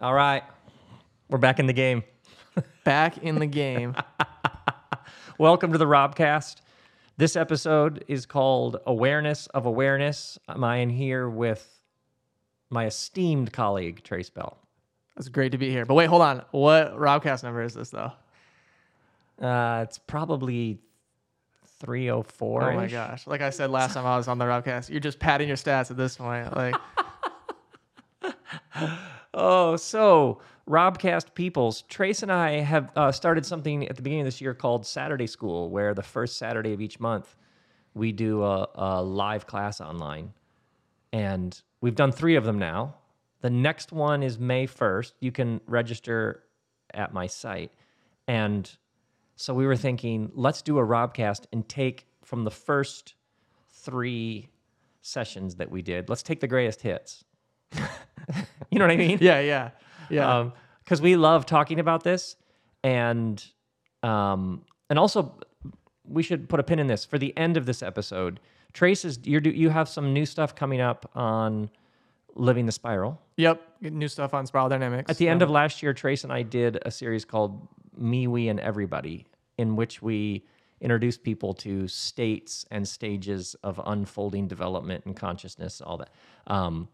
All right. We're back in the game. Back in the game. Welcome to the Robcast. This episode is called Awareness of Awareness. I'm in here with my esteemed colleague, Trace Bell. It's great to be here. But wait, hold on. What Robcast number is this though? Uh, it's probably 304. Oh my gosh. Like I said last time I was on the Robcast, you're just padding your stats at this point. Like Oh, so Robcast peoples, Trace and I have uh, started something at the beginning of this year called Saturday School, where the first Saturday of each month we do a, a live class online. And we've done three of them now. The next one is May 1st. You can register at my site. And so we were thinking, let's do a Robcast and take from the first three sessions that we did, let's take the greatest hits. you know what I mean? Yeah, yeah. Yeah. because we love talking about this, and um, and also we should put a pin in this for the end of this episode. Trace is you do you have some new stuff coming up on living the spiral. yep. New stuff on Spiral Dynamics. At the end of last year, Trace and I did a series called Me, We, and Everybody, in which we introduced people to states and stages of unfolding development and consciousness, all that. Um,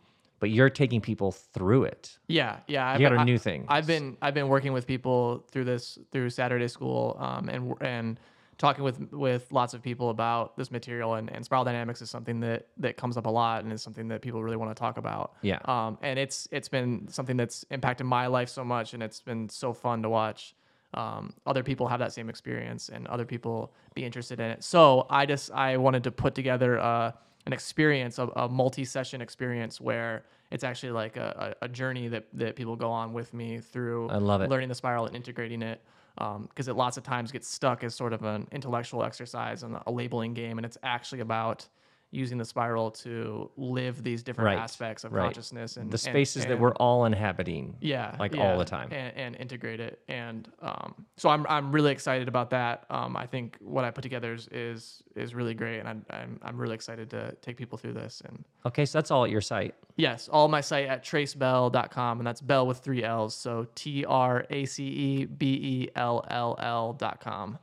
but you're taking people through it. Yeah, yeah. You got a new thing. I've been I've been working with people through this through Saturday school um, and and talking with with lots of people about this material and, and spiral dynamics is something that that comes up a lot and is something that people really want to talk about. Yeah. Um, and it's it's been something that's impacted my life so much and it's been so fun to watch um, other people have that same experience and other people be interested in it. So I just I wanted to put together uh, an experience, a, a multi-session experience where it's actually like a, a, journey that, that people go on with me through I love it. learning the spiral and integrating it. Um, because it lots of times gets stuck as sort of an intellectual exercise and a labeling game, and it's actually about using the spiral to live these different Right, aspects of right. consciousness and the and- space that we're all inhabiting. yeah, like yeah, all the time. and, and integrate it. And um, so I'm I'm really excited about that. Um, I think what I put together is is, is really great, and I'm, I'm I'm really excited to take people through this. And Okay, so that's all at your site. yes, all my site at tracebell.com, and that's Bell with three L's. So T R A C E B E L L L dot com.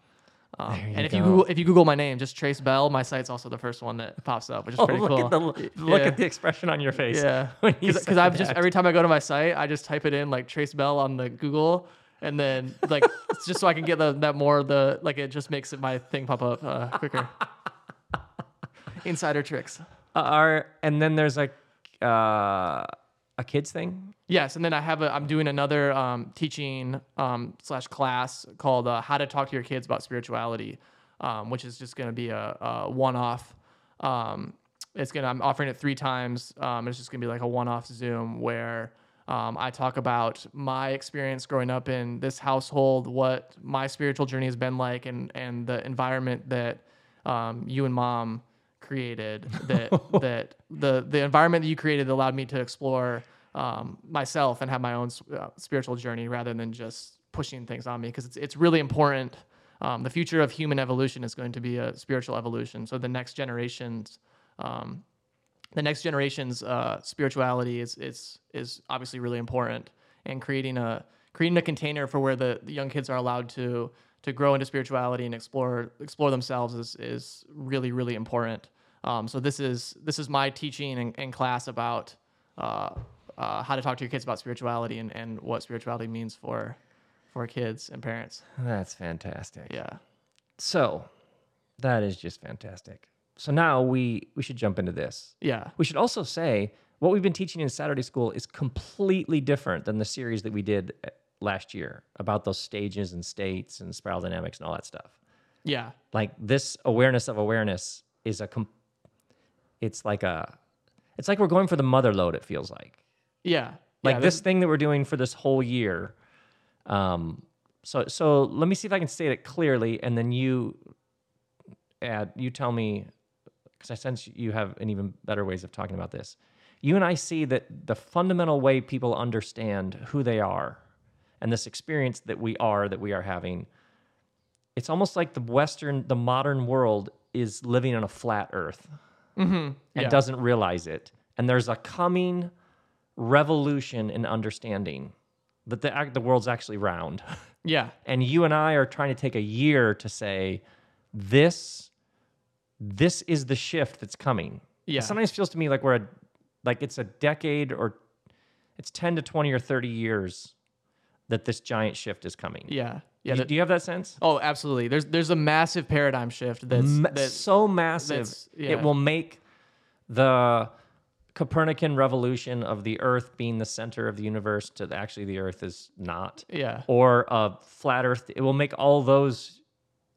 Um, and if you. Google if you Google my name, just Trace Bell, my site's also the first one that pops up, which is Oh, pretty look cool. at the look Yeah. at the expression on your face. Yeah, because I've just every time I go to my site, I just type it in like Trace Bell on the Google, and then like it's just so I can get the that more the like it just makes it my thing pop up uh, quicker. Insider tricks. are and then there's like uh, a kids thing. Yes, and then I have a I'm doing another um, teaching um, slash class called uh, How to Talk to Your Kids About Spirituality, um, which is just going to be a, a one off. Um, it's gonna I'm offering it three times. Um, it's just gonna be like a one off Zoom where um, I talk about my experience growing up in this household, what my spiritual journey has been like, and and the environment that um, you and mom created that that the the environment that you created allowed me to explore um, myself and have my own uh, spiritual journey rather than just pushing things on me because it's it's really important. Um, the future of human evolution is going to be a spiritual evolution. So the next generations, um, the next generation's uh, spirituality is is is obviously really important, and creating a creating a container for where the, the young kids are allowed to to grow into spirituality and explore explore themselves is is really really important. Um, so this is this is my teaching in, and class about uh, uh, how to talk to your kids about spirituality and, and what spirituality means for for kids and parents. That's fantastic. Yeah. So that is just fantastic. So now we we should jump into this. Yeah. We should also say what we've been teaching in Saturday school is completely different than the series that we did uh, last year about those stages and states and spiral dynamics and all that stuff. Yeah. Like this awareness of awareness is a com- it's like a it's like we're going for the mother lode it feels like. Yeah. Like yeah, this thing that we're doing for this whole year. Um so so let me see if I can state it clearly and then you add you tell me because I sense you have an even better ways of talking about this. You and I see that the fundamental way people understand who they are and this experience that we are, that we are having, it's almost like the Western, the modern world is living on a flat earth Mm-hmm. and Yeah. doesn't realize it. And there's a coming revolution in understanding that the the world's actually round. Yeah. and you and I are trying to take a year to say this this is the shift that's coming. It Yeah. sometimes feels to me like we're a, like it's a decade or it's 10 to 20 or 30 years that this giant shift is coming. Yeah. Yeah. do, do you have that sense? oh, absolutely. There's there's a massive paradigm shift that's Ma- that's so massive that's- yeah. it will make the Copernican revolution of the Earth being the center of the universe to the- actually the Earth is not, yeah. or a flat Earth. It will make all those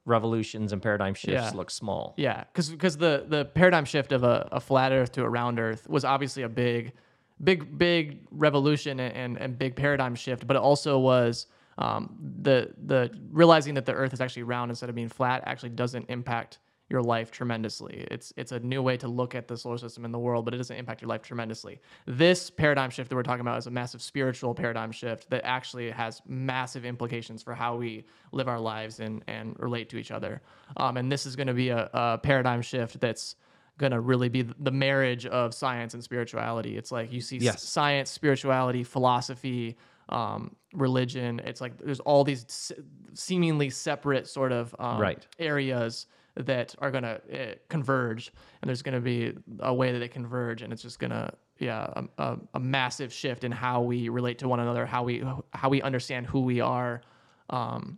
revolutions and paradigm shifts Yeah. look small. Yeah, because the the paradigm shift of a, a flat Earth to a round Earth was obviously a big, big big revolution and and, and big paradigm shift, but it also was um, the the realizing that the Earth is actually round instead of being flat actually doesn't impact your life tremendously. It's it's a new way to look at the solar system and the world, but it doesn't impact your life tremendously. This paradigm shift that we're talking about is a massive spiritual paradigm shift that actually has massive implications for how we live our lives and and relate to each other. Um, and this is going to be a, a paradigm shift that's going to really be the marriage of science and spirituality. It's like you see Yes. science, spirituality, philosophy, um, religion. It's like there's all these se- seemingly separate sort of um, Right. areas that are going to uh, converge, and there's going to be a way that they converge, and it's just going to yeah a, a, a massive shift in how we relate to one another, how we how we understand who we are, um,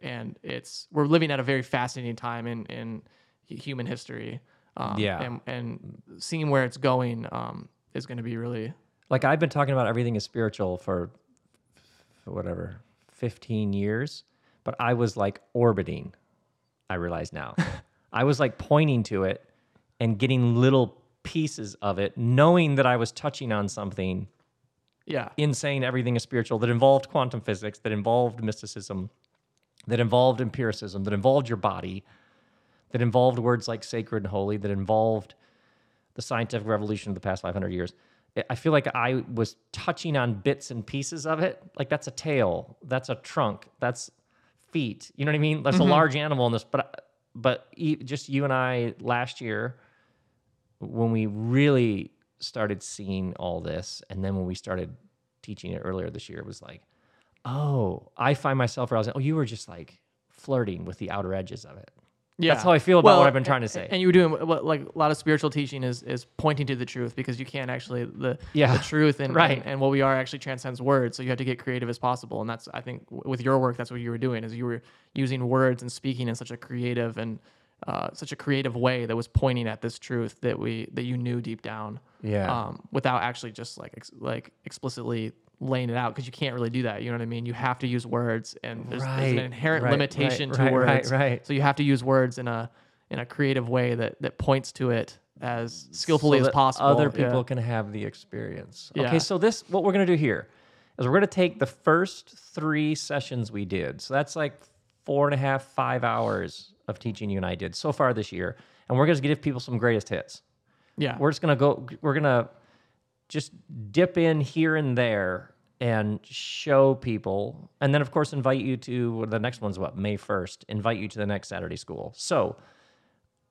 and it's we're living at a very fascinating time in in human history. Um, Yeah. and, and seeing where it's going um, is going to be really Like I've been talking about everything is spiritual for, for whatever, 15 years, but I was like orbiting. I realize now. I was like pointing to it and getting little pieces of it, knowing that I was touching on something yeah in saying everything is spiritual that involved quantum physics, that involved mysticism, that involved empiricism, that involved your body, that involved words like sacred and holy, that involved the scientific revolution of the past 500 years. I- feel like I was touching on bits and pieces of it. Like that's a tail, that's a trunk, that's feet. You know what I mean? That's a mm-hmm. large animal in this, but but just you and I last year when we really started seeing all this, and then when we started teaching it earlier this year, it was like, oh, I find myself where I was like, oh, you were just like flirting with the outer edges of it. Yeah, That's how I feel about what I've been trying to say. And you were doing what, like a lot of spiritual teaching is is pointing to the truth because you can't actually the Yeah, the truth and, right. and and what we are actually transcends words. So you have to get creative as possible, and that's I think with your work that's what you were doing is you were using words and speaking in such a creative and uh, such a creative way that was pointing at this truth that we that you knew deep down. Yeah. Um, without actually just like ex- like explicitly laying it out because you can't really do that. You know what I mean? You have to use words, and there's, there's an inherent right, limitation right, to right, right, words. right. So you have to use words in a in a creative way that that points to it as skillfully so as possible. Other Yeah. people can have the experience. Yeah. Okay, so this what we're gonna do here is we're gonna take the first three sessions we did. So that's like four and a half, five hours of teaching you and I did so far this year, and we're gonna give people some greatest hits. Yeah. We're just gonna go. We're gonna just dip in here and there and show people, and then of course invite you to the next one's what May first. Invite you to the next Saturday school. So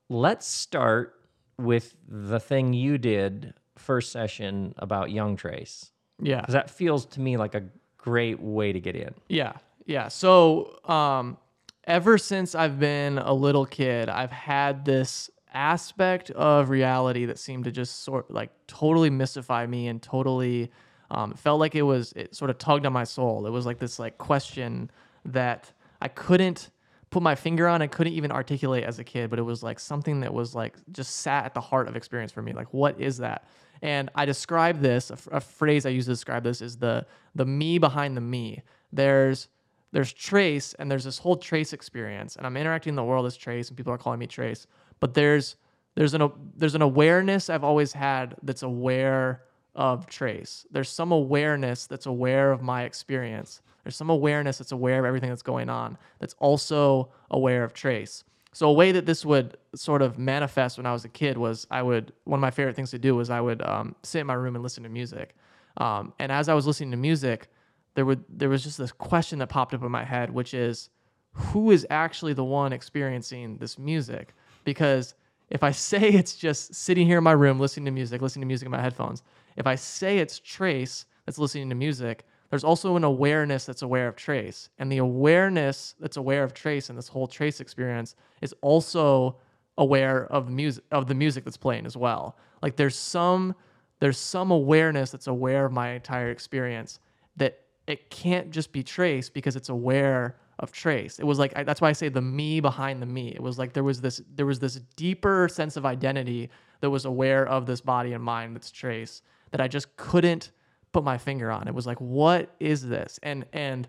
let's start with the thing you did first session about Young Trace yeah. because that feels to me like a great way to get in. Yeah. Yeah. So, um, ever since I've been a little kid, I've had this aspect of reality that seemed to just sort like totally mystify me and totally um, it felt like it was it sort of tugged on my soul. It was like this like question that I couldn't put my finger on I couldn't even articulate as a kid, but it was like something that was like just sat at the heart of experience for me. Like, what is that? And I describe this, a, phrase I use to describe this is the the me behind the me. There's there's trace and there's this whole trace experience and i'm interacting in the world as trace and people are calling me trace but there's there's an there's an awareness i've always had that's aware of trace. There's some awareness that's aware of my experience. There's some awareness that's aware of everything that's going on that's also aware of trace. So a way that this would sort of manifest when i was a kid was i would one of my favorite things to do was i would um, sit in my room and listen to music. Um, and as i was listening to music there would there was just this question that popped up in my head, which is who is actually the one experiencing this music? Because if I say it's just sitting here in my room listening to music, listening to music in my headphones, if I say it's Trace that's listening to music, there's also an awareness that's aware of trace. And the awareness that's aware of trace and this whole trace experience is also aware of music of the music that's playing as well. Like there's some there's some awareness that's aware of my entire experience that it can't just be trace because it's aware of trace it was like I, that's why i say the me behind the me it was like there was this there was this deeper sense of identity that was aware of this body and mind that's trace that i just couldn't put my finger on. It was like what is this? And and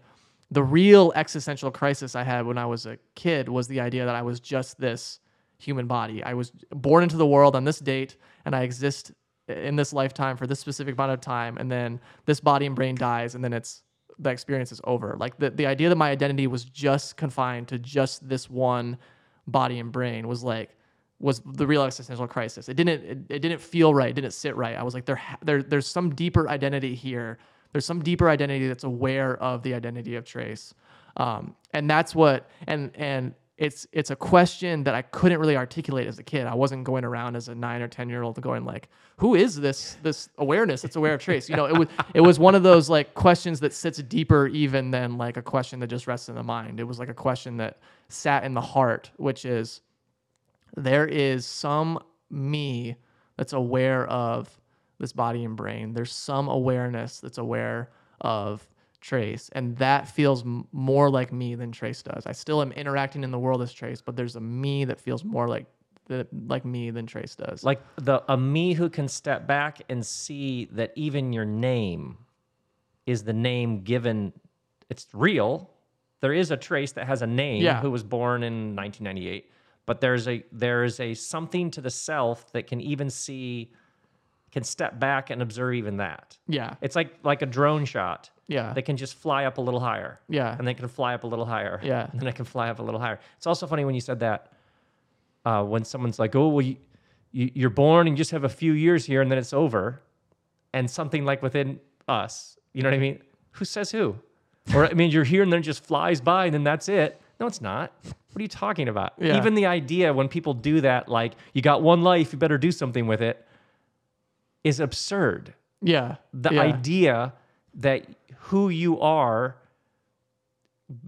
the real existential crisis i had when i was a kid was the idea that i was just this human body. I was born into the world on this date and i exist in this lifetime for this specific amount of time and then this body and brain dies and then it's the experience is over. Like the, the idea that my identity was just confined to just this one body and brain was like was the real existential crisis it didn't it, it didn't feel right it didn't sit right i was like there, there there's some deeper identity here there's some deeper identity that's aware of the identity of trace um, and that's what and and it's it's a question that I couldn't really articulate as a kid. I wasn't going around as a nine or ten year old going like, "Who is this this awareness that's aware of trace?" You know, it was it was one of those like questions that sits deeper even than like a question that just rests in the mind. It was like a question that sat in the heart, which is there is some me that's aware of this body and brain. There's some awareness that's aware of Trace, and that feels m- more like me than Trace does. I still am interacting in the world as Trace, but there's a me that feels more like like me than Trace does. Like the a me who can step back and see that even your name is the name given. It's real. There is a Trace that has a name Yeah. who was born in 1998, but there's a there is a something to the self that can even see, can step back and observe even that. yeah, It's like like a drone shot. yeah, They can just fly up a little higher. yeah, and they can fly up a little higher. Yeah. And then I can fly up a little higher. It's also funny when you said that. Uh, when someone's like, "Oh, well, you, you, you're born and you just have a few years here, and then it's over," and something like within us, you know what I mean? Who says who? Or I mean, you're here and then it just flies by, and then that's it. No, it's not. What are you talking about? Yeah. Even the idea when people do that, like you got one life, you better do something with it, is absurd yeah. the yeah. idea that who you are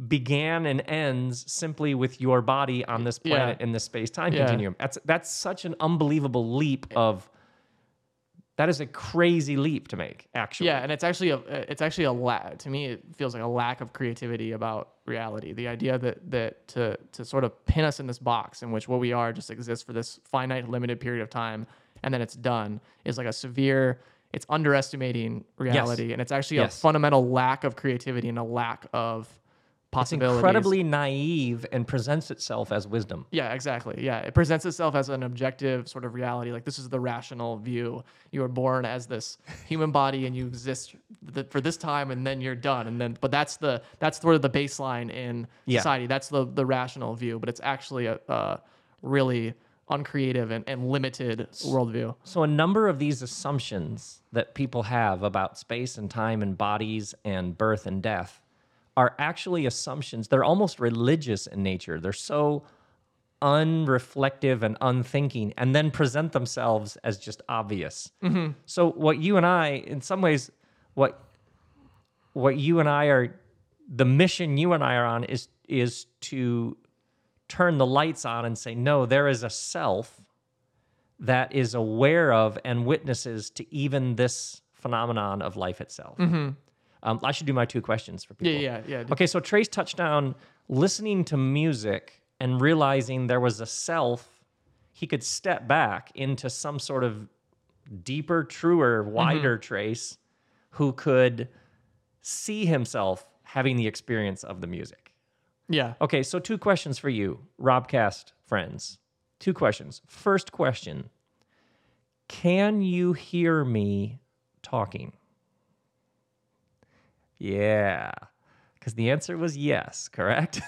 began and ends simply with your body on this Yeah. planet in the space-time Yeah. continuum. That's that's such an unbelievable leap of that is a crazy leap to make, actually. Yeah, and it's actually a uh, it's actually a lack to me. It feels like a lack of creativity about reality. The idea that that to to sort of pin us in this box in which what we are just exists for this finite, limited period of time, and then it's done is like a severe. It's underestimating reality, and it's actually Yes. a fundamental lack of creativity and a lack of It's incredibly naive and presents itself as wisdom. Yeah, exactly. Yeah, it presents itself as an objective sort of reality. Like this is the rational view. You were born as this human body, and you exist th- for this time, and then you're done. And then, but that's the that's sort of the baseline in Yeah. society. That's the the rational view. But it's actually a, a really uncreative and, and limited worldview. So, a number of these assumptions that people have about space and time and bodies and birth and death are actually assumptions. They're almost religious in nature. They're so unreflective and unthinking, and then present themselves as just obvious. Mm-hmm. So, what you and I, in some ways, what what you and I are, the mission you and I are on is is to turn the lights on and say, no, there is a self that is aware of and witnesses to even this phenomenon of life itself. Mm-hmm. Um, I should do my two questions for people. Yeah, yeah, yeah. Okay, so Trace touched on listening to music and realizing there was a self he could step back into some sort of deeper, truer, wider Trace who could see himself having the experience of the music. Yeah. Okay, so two questions for you, Robcast friends. Two questions. First question Can you hear me talking? Yeah, because the answer was yes, correct?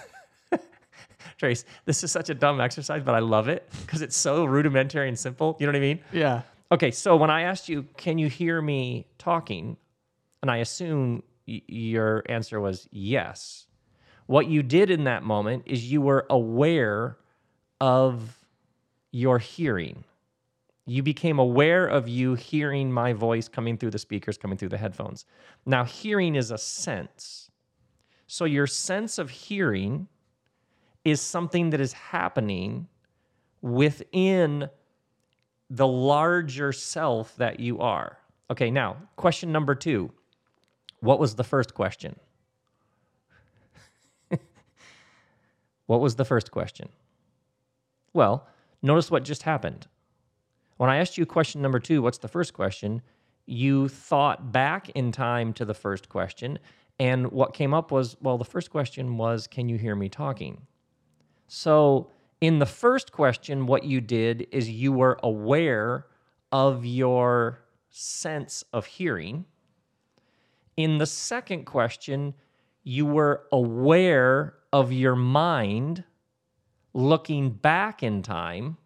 Trace, this is such a dumb exercise, but I love it because it's so rudimentary and simple. You know what I mean? Yeah. Okay, so when I asked you, can you hear me talking? And I assume y- your answer was yes. What you did in that moment is you were aware of your hearing. You became aware of you hearing my voice coming through the speakers, coming through the headphones. Now, hearing is a sense. So, your sense of hearing is something that is happening within the larger self that you are. Okay, now, question number two. What was the first question? what was the first question? Well, notice what just happened. When I asked you question number two, what's the first question? You thought back in time to the first question. And what came up was, well, the first question was, can you hear me talking? So, in the first question, what you did is you were aware of your sense of hearing. In the second question, you were aware of your mind looking back in time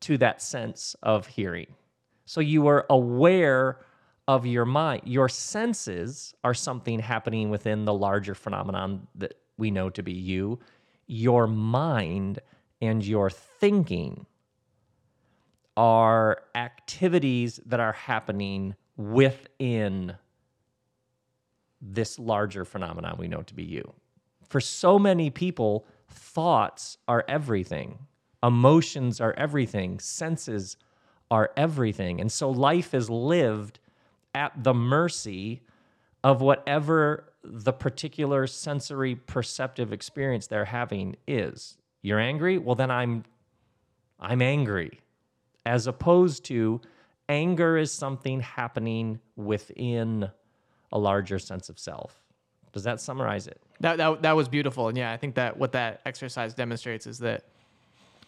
to that sense of hearing. So you are aware of your mind. Your senses are something happening within the larger phenomenon that we know to be you. Your mind and your thinking are activities that are happening within this larger phenomenon we know to be you. For so many people, thoughts are everything, emotions are everything, senses are everything. And so life is lived at the mercy of whatever the particular sensory perceptive experience they're having is. You're angry? Well, then I'm I'm angry. As opposed to anger is something happening within a larger sense of self. Does that summarize it? That, that that was beautiful, and yeah, I think that what that exercise demonstrates is that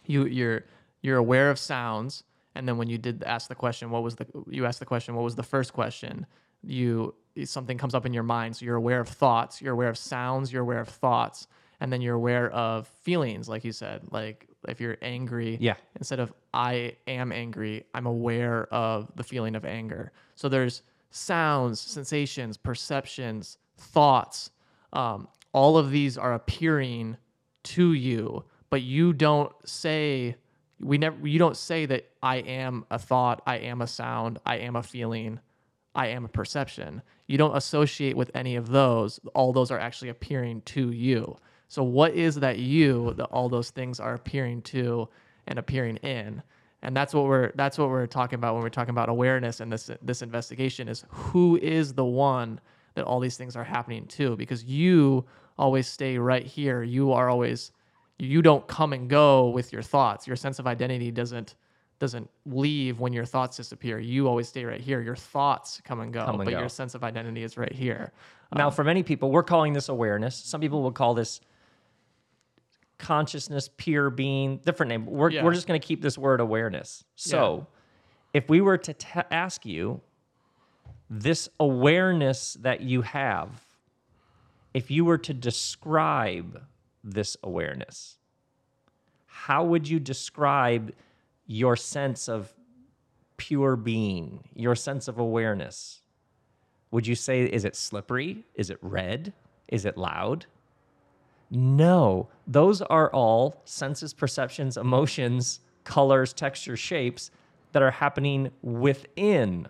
you you're you're aware of sounds, and then when you did ask the question, what was the you asked the question, what was the first question? You something comes up in your mind, so you're aware of thoughts, you're aware of sounds, you're aware of thoughts, and then you're aware of feelings, like you said, like if you're angry, Yeah. instead of I am angry, I'm aware of the feeling of anger. So there's sounds, sensations, perceptions, thoughts. Um, all of these are appearing to you, but you don't say we never you don't say that I am a thought, I am a sound, I am a feeling, I am a perception. You don't associate with any of those. All those are actually appearing to you. So what is that you that all those things are appearing to and appearing in? And that's what we're that's what we're talking about when we're talking about awareness and this this investigation is who is the one that all these things are happening to because you always stay right here. You are always you don't come and go with your thoughts. Your sense of identity doesn't doesn't leave when your thoughts disappear. You always stay right here. Your thoughts come and go, Come and but go. your sense of identity is right here. Now, um, for many people, we're calling this awareness. Some people will call this consciousness, pure being, different name. We're, Yeah. we're just going to keep this word awareness. So, if we were to t- ask you this awareness that you have, if you were to describe this awareness, how would you describe your sense of pure being, your sense of awareness? Would you say, is it slippery? Is it red? Is it loud? No, those are all senses, perceptions, emotions, colors, textures, shapes that are happening within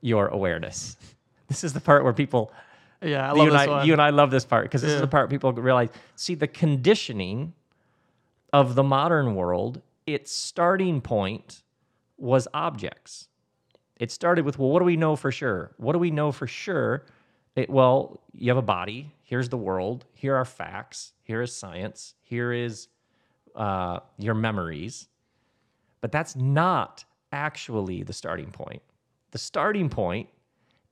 your awareness. This is the part where people, Yeah, I you love and this I, one. you and I love this part because this is the part people realize. See, the conditioning of the modern world, its starting point was objects. It started with, well, what do we know for sure? What do we know for sure? It, well, you have a body. Here's the world. Here are facts. Here is science. Here is uh, your memories. But that's not actually the starting point. The starting point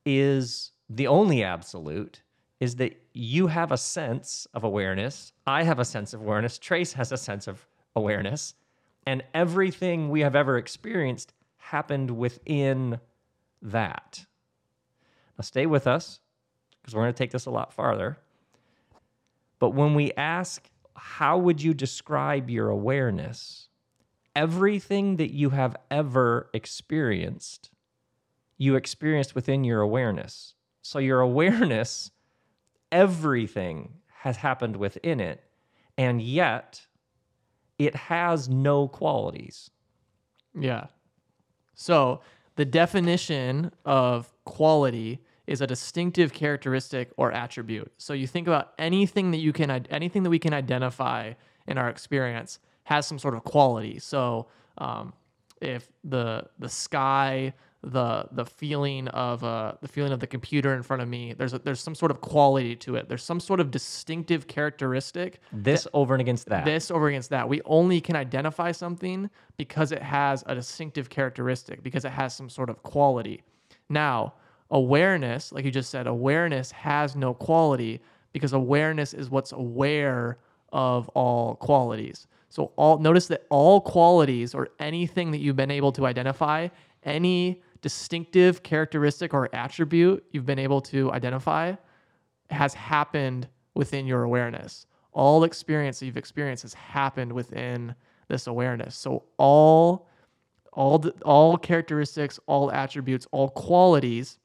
is the only absolute is that you have a sense of awareness. I have a sense of awareness. Trace has a sense of awareness. And everything we have ever experienced happened within that. Now, stay with us because we're going to take this a lot farther. But when we ask, how would you describe your awareness? Everything that you have ever experienced, you experienced within your awareness. So, your awareness, everything has happened within it, and yet it has no qualities. yeah. So the definition of quality is a distinctive characteristic or attribute. So you think about anything that you can anything that we can identify in our experience has some sort of quality. So um, if the the sky, the the feeling of uh, the feeling of the computer in front of me, there's a, there's some sort of quality to it. There's some sort of distinctive characteristic. This over and against that. This over against that. We only can identify something because it has a distinctive characteristic, because it has some sort of quality. Now, awareness, like you just said, awareness has no quality because awareness is what's aware of all qualities. So all notice that all qualities or anything that you've been able to identify, any distinctive characteristic or attribute you've been able to identify has happened within your awareness. All experience that you've experienced has happened within this awareness. So all all all characteristics, all attributes, all qualities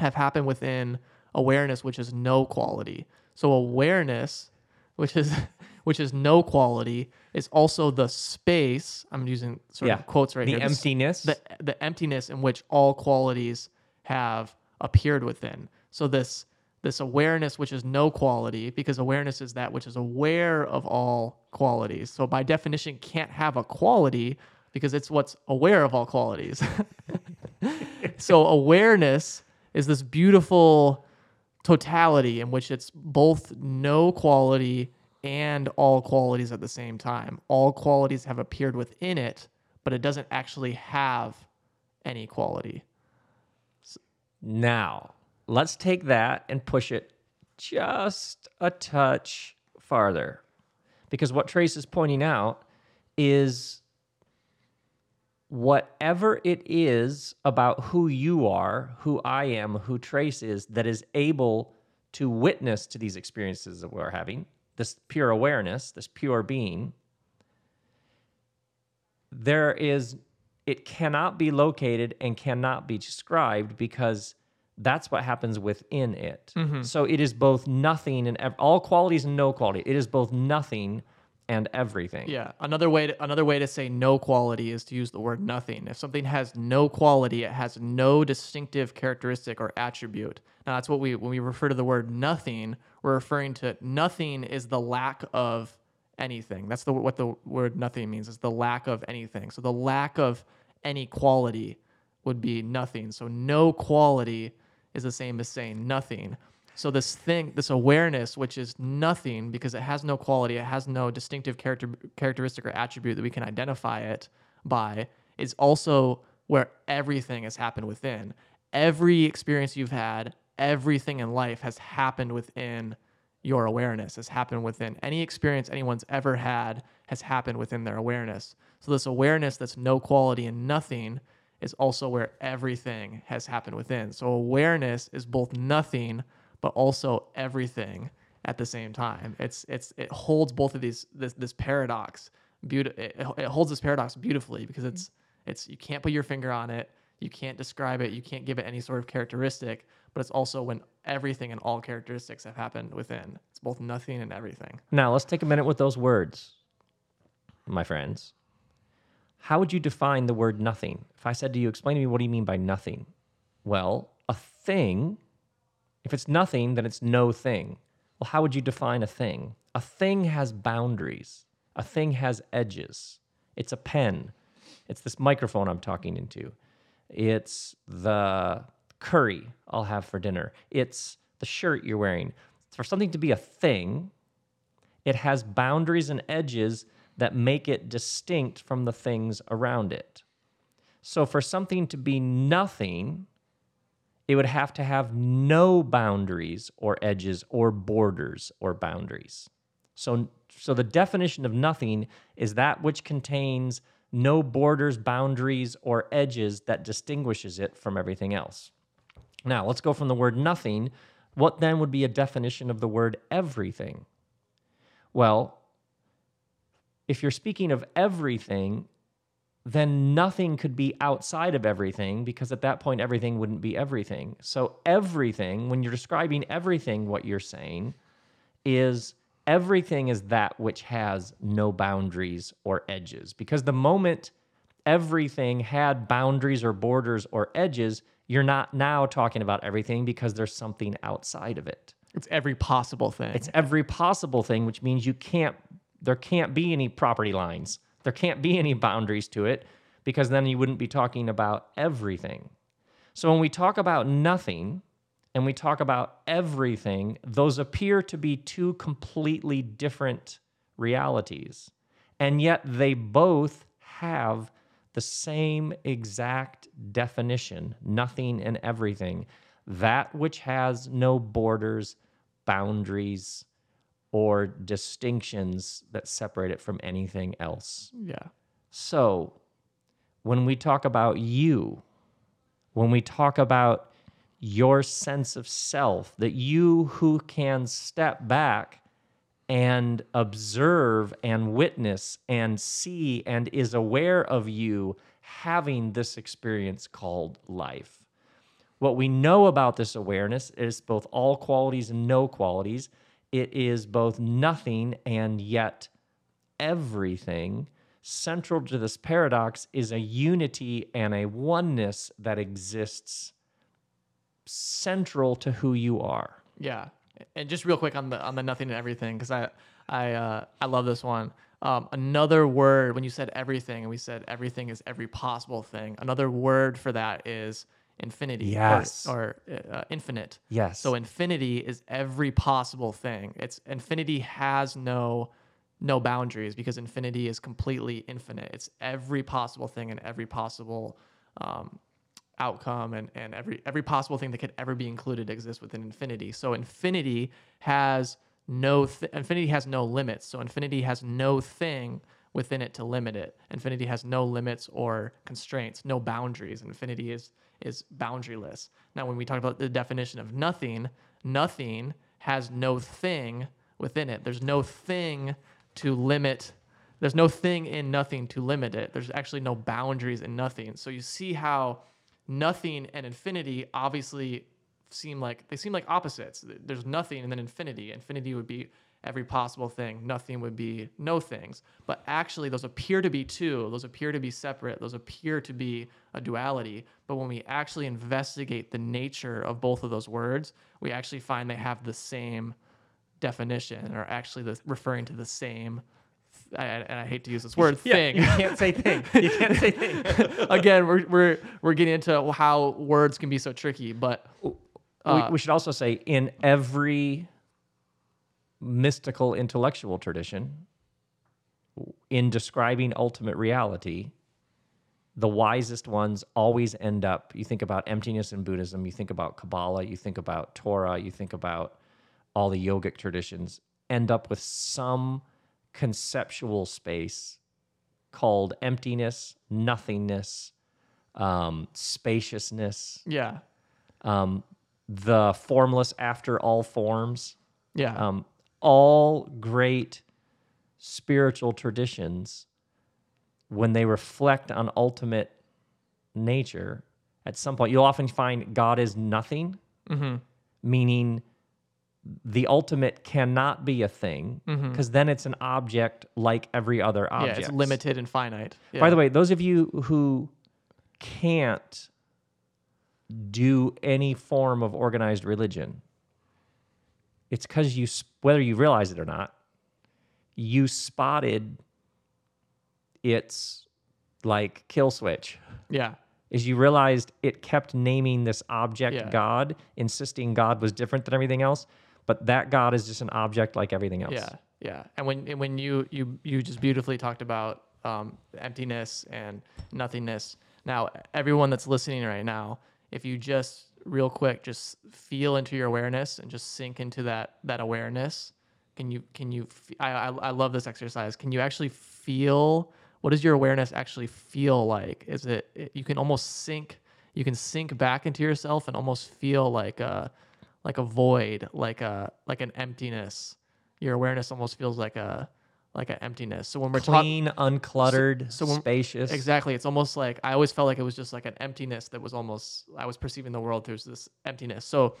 have happened within awareness, which is no quality. So awareness, which is which is no quality, is also the space. I'm using sort Yeah. of quotes right the here. emptiness. the the emptiness in which all qualities have appeared within. So this this awareness which is no quality because awareness is that which is aware of all qualities. So by definition can't have a quality because it's what's aware of all qualities. so awareness is this beautiful totality in which it's both no quality and all qualities at the same time. All qualities have appeared within it, but it doesn't actually have any quality. Now, let's take that and push it just a touch farther. Because what Trace is pointing out is whatever it is about who you are, who I am, who Trace is, that is able to witness to these experiences that we're having, this pure awareness, this pure being, there is it cannot be located and cannot be described because that's what happens within it. Mm-hmm. So it is both nothing and all qualities and no quality. It is both nothing and everything. Yeah. Another way to, another way to say no quality is to use the word nothing. If something has no quality, it has no distinctive characteristic or attribute. Now that's what we when we refer to the word nothing, we're referring to nothing is the lack of anything. That's the what the word nothing means is the lack of anything. So the lack of any quality would be nothing. So no quality is the same as saying nothing. So this thing, this awareness, which is nothing because it has no quality, it has no distinctive character characteristic or attribute that we can identify it by, is also where everything has happened within. Every experience you've had, everything in life has happened within your awareness, has happened within any experience anyone's ever had has happened within their awareness. So this awareness that's no quality and nothing is also where everything has happened within. So awareness is both nothing but also everything at the same time. It's it's it holds both of these this this paradox. Beauti- it, it holds this paradox beautifully because it's mm-hmm. it's you can't put your finger on it, you can't describe it, you can't give it any sort of characteristic, but it's also when everything and all characteristics have happened within. It's both nothing and everything. Now, let's take a minute with those words, my friends. How would you define the word nothing? If I said to you, explain to me what do you mean by nothing? Well, a thing, if it's nothing, then it's no thing. Well, how would you define a thing? A thing has boundaries, a thing has edges. It's a pen, it's this microphone I'm talking into, it's the curry I'll have for dinner, it's the shirt you're wearing. For something to be a thing, it has boundaries and edges that make it distinct from the things around it. So for something to be nothing, it would have to have no boundaries or edges or borders or boundaries. So so the definition of nothing is that which contains no borders, boundaries or edges that distinguishes it from everything else. Now, let's go from the word nothing. What then would be a definition of the word everything? Well, if you're speaking of everything, then nothing could be outside of everything because at that point, everything wouldn't be everything. So, everything, when you're describing everything, what you're saying is everything is that which has no boundaries or edges. Because the moment everything had boundaries or borders or edges, you're not now talking about everything because there's something outside of it. It's every possible thing. It's every possible thing, which means you can't, there can't be any property lines. There can't be any boundaries to it because then you wouldn't be talking about everything. So when we talk about nothing and we talk about everything, those appear to be two completely different realities. And yet they both have the same exact definition nothing and everything. That which has no borders, boundaries, or distinctions that separate it from anything else. yeah. So, when we talk about you, when we talk about your sense of self, that you who can step back and observe and witness and see and is aware of you having this experience called life. What we know about this awareness is both all qualities and no qualities. It is both nothing and yet everything. Central to this paradox is a unity and a oneness that exists central to who you are. Yeah, and just real quick on the on the nothing and everything because I I uh, I love this one. Um, another word when you said everything and we said everything is every possible thing. Another word for that is infinity. or- Yes. Or, uh, infinite. Yes. So infinity is every possible thing. It's infinity has no no boundaries because infinity is completely infinite. It's every possible thing and every possible um, outcome and, and every every possible thing that could ever be included exists within infinity. So infinity has no th- infinity has no limits. So infinity has no thing within it to limit it. Infinity has no limits or constraints, no boundaries. Infinity is is boundaryless. Now when we talk about the definition of nothing, nothing has no thing within it. There's no thing to limit there's no thing in nothing to limit it. There's actually no boundaries in nothing. So you see how nothing and infinity obviously seem like they seem like opposites. There's nothing and then infinity. Infinity would be every possible thing. Nothing would be no things. But actually those appear to be two. Those appear to be separate. Those appear to be a duality. But when we actually investigate the nature of both of those words, we actually find they have the same definition or actually the, referring to the same I, and I hate to use this word thing. You can't say thing. You can't say thing. Again, we're, we're we're getting into how words can be so tricky, but uh, we, we should also say in every mystical intellectual tradition, in describing ultimate reality, the wisest ones always end up. You think about emptiness in Buddhism, you think about Kabbalah, you think about Torah, you think about all the yogic traditions, end up with some conceptual space called emptiness, nothingness, um, spaciousness, yeah, um, the formless after all forms, yeah, um, all great spiritual traditions, when they reflect on ultimate nature, at some point you'll often find God is nothing, Mm-hmm. meaning the ultimate cannot be a thing because then it's an object like every other Mm-hmm. yeah. object. It's limited and finite. Yeah. By the way, those of you who can't do any form of organized religion, it's because you, whether you realize it or not, you spotted its like kill switch. yeah, Is you realized it kept naming this object Yeah. God, insisting God was different than everything else, but that God is just an object like everything else. yeah, yeah. And when and when you you you just beautifully talked about um, emptiness and nothingness. Now, everyone that's listening right now, if you just real quick just feel into your awareness and just sink into that that awareness, can you can you? I I love this exercise. Can you actually feel? What does your awareness actually feel like? Is it it- you can almost sink you can sink back into yourself and almost feel like a like a void, like a like an emptiness. Your awareness almost feels like a like an emptiness. So when we're talking Clean, uncluttered, so when- spacious. Exactly. It's almost like I always felt like it was just like an emptiness that was almost I was perceiving the world through this emptiness. So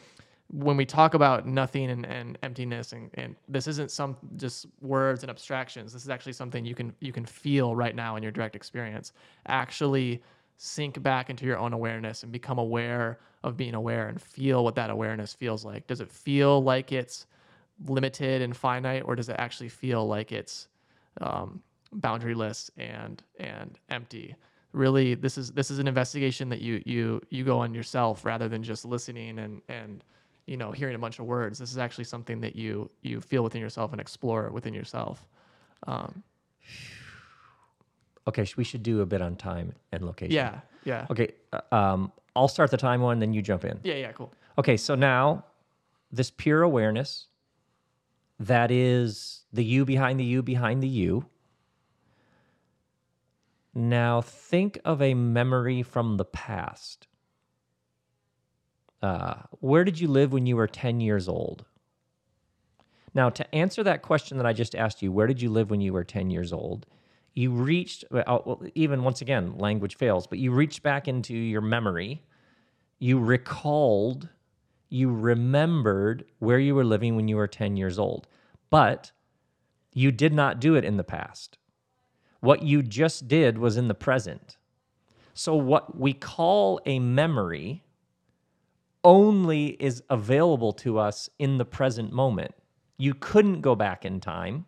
when we talk about nothing and, and emptiness and, and this isn't some just words and abstractions this is actually something you can you can feel right now in your direct experience actually sink back into your own awareness and become aware of being aware and feel what that awareness feels like does it feel like it's limited and finite or does it actually feel like it's um, boundaryless and and empty? Really this is this is an investigation that you you you go on yourself rather than just listening and and you know hearing a bunch of words. This is actually something that you you feel within yourself and explore within yourself. Um, Okay, we should do a bit on time and location. yeah yeah. Okay, uh, um, I'll start the time one, then you jump in. yeah yeah cool. Okay, so now this pure awareness that is the you behind the you behind the you. Now think of a memory from the past. Uh, where did you live when you were 10 years old? Now, to answer that question that I just asked you, where did you live when you were 10 years old? You reached, well, well, even once again, language fails, but you reached back into your memory. You recalled, you remembered where you were living when you were 10 years old, but you did not do it in the past. What you just did was in the present. So, what we call a memory only is available to us in the present moment. You couldn't go back in time.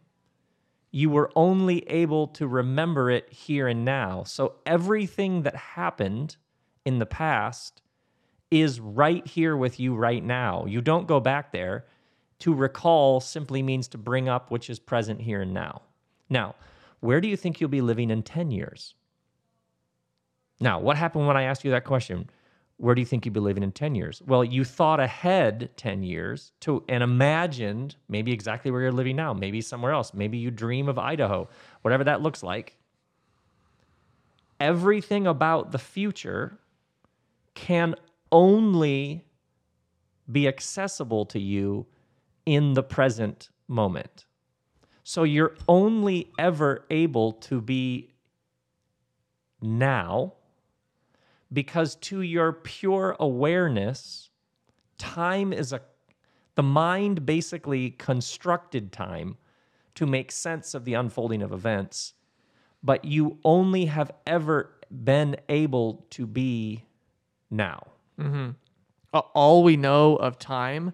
You were only able to remember it here and now. So, everything that happened in the past is right here with you right now. You don't go back there. To recall simply means to bring up which is present here and now. Now, where do you think you'll be living in 10 years? Now, what happened when I asked you that question? Where do you think you'll be living in 10 years? Well, you thought ahead 10 years to and imagined maybe exactly where you're living now, maybe somewhere else. Maybe you dream of Idaho, whatever that looks like. Everything about the future can only be accessible to you in the present moment. So you're only ever able to be now because to your pure awareness, time is a the mind basically constructed time to make sense of the unfolding of events, but you only have ever been able to be now. Mm-hmm. A- all we know of time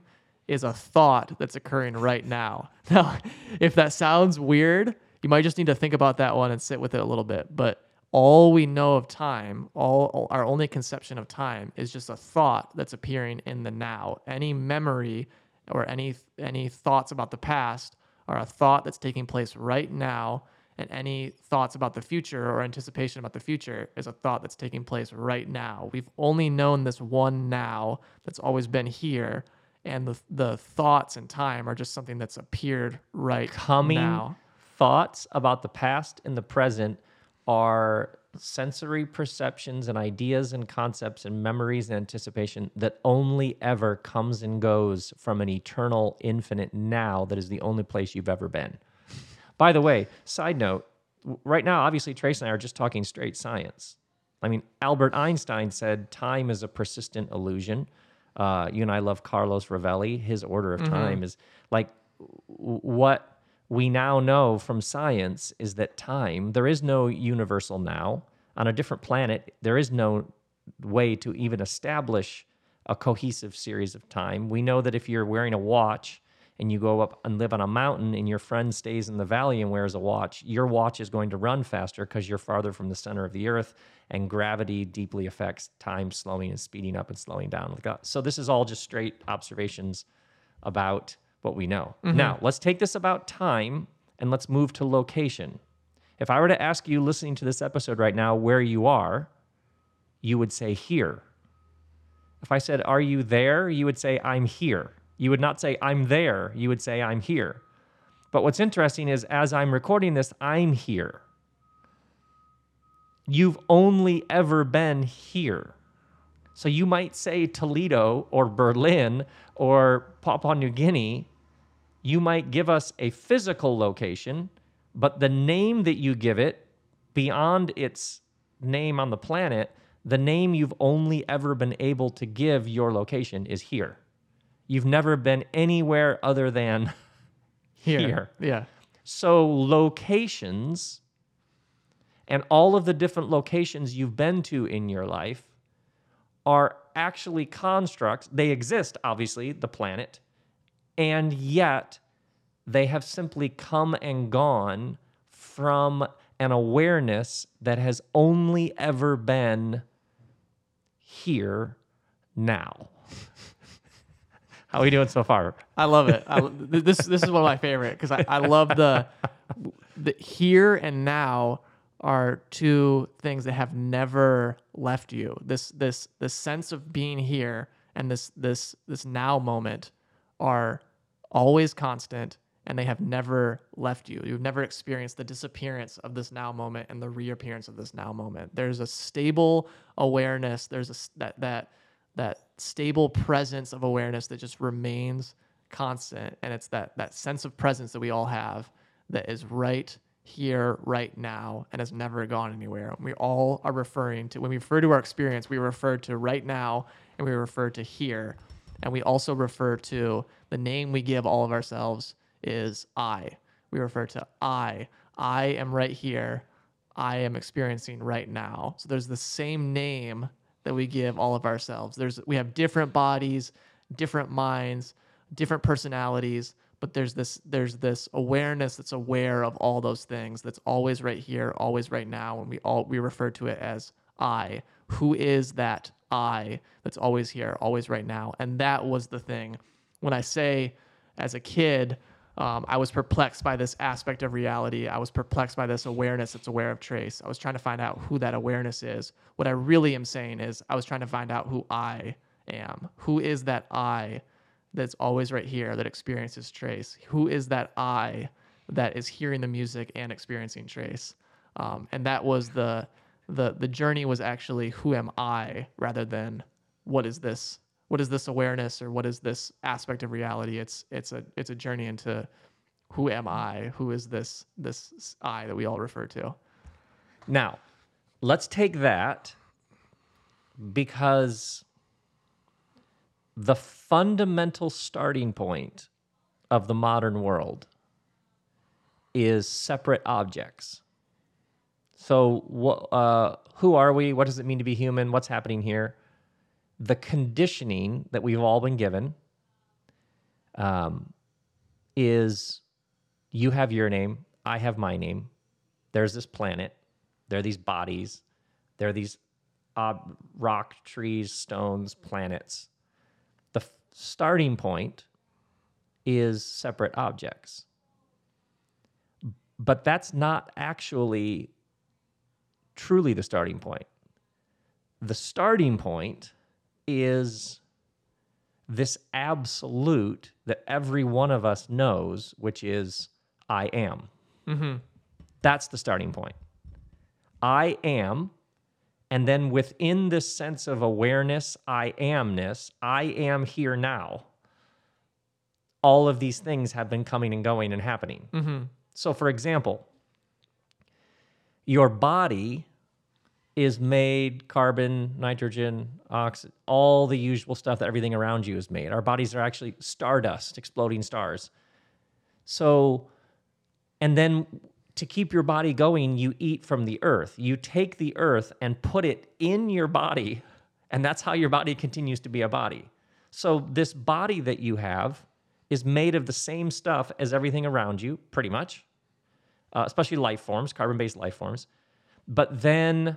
is a thought that's occurring right now. Now, if that sounds weird, you might just need to think about that one and sit with it a little bit. But all we know of time, all, all- our only conception of time is just a thought that's appearing in the now. Any memory or any any thoughts about the past are a thought that's taking place right now and any thoughts about the future or anticipation about the future is a thought that's taking place right now. We've only known this one now that's always been here, and the the thoughts and time are just something that's appeared right coming now. thoughts about the past and the present are sensory perceptions and ideas and concepts and memories and anticipation that only ever comes and goes from an eternal infinite now that is the only place you've ever been by the way side note right now obviously trace and i are just talking straight science i mean albert einstein said time is a persistent illusion uh, you and i love carlos Rovelli his order of time is like what we now know from science is that time, there is no universal now. On a different planet, there is no way to even establish a cohesive series of time. We know that if you're wearing a watch and you go up and live on a mountain and your friend stays in the valley and wears a watch, your watch is going to run faster because you're farther from the center of the earth and gravity deeply affects time slowing and speeding up and slowing down. Uh, So this is all just straight observations about what we know. Now, let's take this about time and let's move to location. If I were to ask you listening to this episode right now where you are, you would say here. If I said, Are you there? you would say, I'm here. You would not say, I'm there. You would say, I'm here. But what's interesting is as I'm recording this, I'm here. You've only ever been here. So you might say Toledo or Berlin or Papua New Guinea. You might give us a physical location, but the name that you give it, beyond its name on the planet, the name you've only ever been able to give your location is here. You've never been anywhere other than Here. Here. Yeah. So, locations and all of the different locations you've been to in your life are actually constructs. They exist, obviously, the planet, and yet they have simply come and gone from an awareness that has only ever been here now. How are we doing so far? I love it. I, this this is one of my favorite because I, I love the the here and now are two things that have never left you. This this this sense of being here and this this this now moment are always constant and they have never left you. You've never experienced the disappearance of this now moment and the reappearance of this now moment. There's a stable awareness. There's a that that that stable presence of awareness that just remains constant. And it's that that sense of presence that we all have that is right here right now and has never gone anywhere. We all are referring to when we refer to our experience we refer to right now and we refer to here. And we also refer to the name we give all of ourselves is i. We refer to i. I am right here. I am experiencing right now. So there's the same name that we give all of ourselves. There's we have different bodies, different minds, different personalities, but there's this there's this awareness that's aware of all those things that's always right here, always right now, and we all we refer to it as I. Who is that I that's always here, always right now? And that was the thing. When I say as a kid, um, I was perplexed by this aspect of reality. I was perplexed by this awareness that's aware of trace. I was trying to find out who that awareness is. What I really am saying is, I was trying to find out who I am. Who is that I that's always right here that experiences trace? Who is that I that is hearing the music and experiencing trace? Um, and that was the the the journey was actually who am I rather than what is this what is this awareness or what is this aspect of reality it's it's a it's a journey into who am i who is this this i that we all refer to Now, let's take that because the fundamental starting point of the modern world is separate objects. So, wha- uh, who are we? What does it mean to be human? What's happening here? The conditioning that we've all been given um, is you have your name, I have my name. There's this planet, there are these bodies, there are these uh, rock, trees, stones, planets. The f- starting point is separate objects. But that's not actually truly the starting point. The starting point is this absolute that every one of us knows, which is I am. Mm-hmm. That's the starting point. I am. And then within this sense of awareness, I amness, I am here now. All of these things have been coming and going and happening. Mm-hmm. So, for example, your body is made carbon, nitrogen, oxygen, all the usual stuff that everything around you is made. Our bodies are actually stardust, exploding stars. So, and then to keep your body going, you eat from the earth. You take the earth and put it in your body, and that's how your body continues to be a body. So, this body that you have is made of the same stuff as everything around you, pretty much, uh, especially life forms, carbon based life forms. But then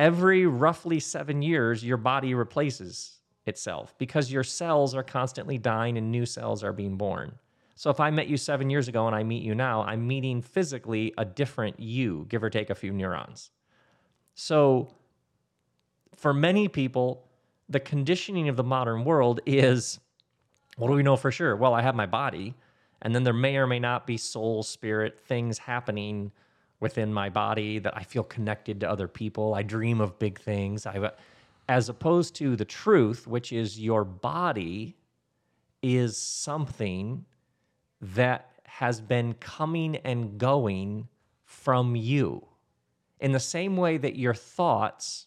every roughly seven years, your body replaces itself because your cells are constantly dying and new cells are being born. So if I met you seven years ago and I meet you now, I'm meeting physically a different you, give or take a few neurons. So for many people, the conditioning of the modern world is what do we know for sure? Well, I have my body, and then there may or may not be soul, spirit, things happening within my body that I feel connected to other people. I dream of big things. I, as opposed to the truth, which is your body is something that has been coming and going from you. In the same way that your thoughts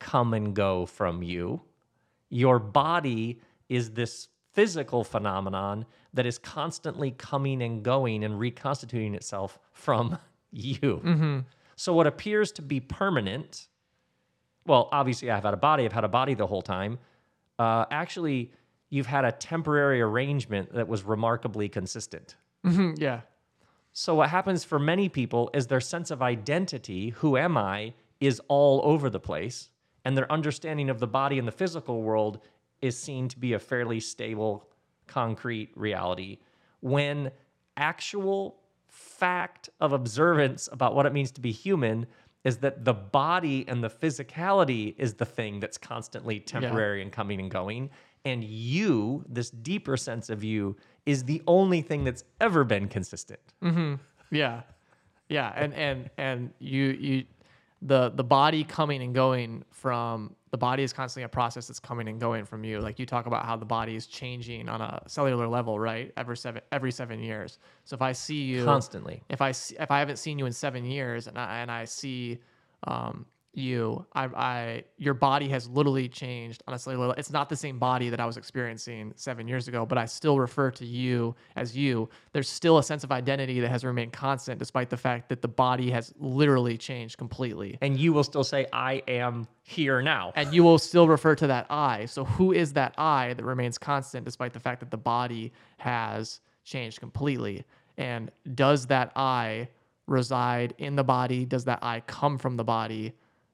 come and go from you, your body is this physical phenomenon that is constantly coming and going and reconstituting itself from you. So what appears to be permanent, well, obviously I've had a body, I've had a body the whole time. Uh, actually, you've had a temporary arrangement that was remarkably consistent. yeah. So what happens for many people is their sense of identity, who am I, is all over the place, and their understanding of the body and the physical world is seen to be a fairly stable, concrete reality. When actual fact of observance about what it means to be human is that the body and the physicality is the thing that's constantly temporary and coming and going. And you, this deeper sense of you, is the only thing that's ever been consistent. Mm-hmm. Yeah. Yeah. And and and you you the the body coming and going from the body is constantly a process that's coming and going from you. Like you talk about how the body is changing on a cellular level, right? Every seven every seven years. So if I see you Constantly. if I see, if I haven't seen you in seven years and I, and I see um, you, I, I your body has literally changed on a cellular. level. It's not the same body that I was experiencing seven years ago, but I still refer to you as you. There's still a sense of identity that has remained constant, despite the fact that the body has literally changed completely. And you will still say, I am here now. And you will still refer to that I. So who is that I that remains constant despite the fact that the body has changed completely? And does that I reside in the body? Does that I come from the body?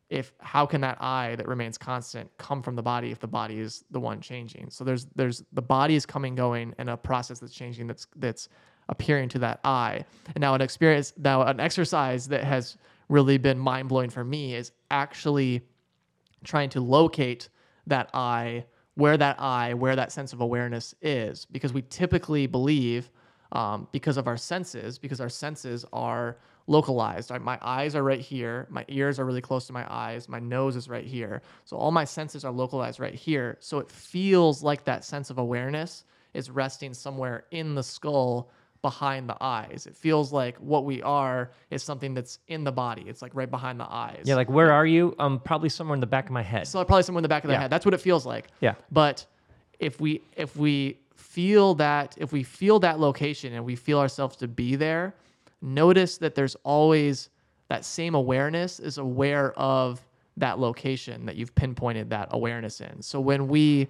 If how can that I that remains constant come from the body if the body is the one changing? So there's there's the body is coming going and a process that's changing that's that's appearing to that I. And now an experience now an exercise that has really been mind blowing for me is actually trying to locate that I, where that I, where that sense of awareness is, because we typically believe, um, because of our senses, because our senses are localized. Right? My eyes are right here, my ears are really close to my eyes, my nose is right here. So all my senses are localized right here. So it feels like that sense of awareness is resting somewhere in the skull behind the eyes. It feels like what we are is something that's in the body. It's like right behind the eyes. Yeah, like where are you? Um, probably somewhere in the back of my head. So probably somewhere in the back of the Yeah. head. That's what it feels like. Yeah. But if we if we feel that if we feel that location and we feel ourselves to be there, notice that there's always that same awareness is aware of that location that you've pinpointed that awareness in. So when we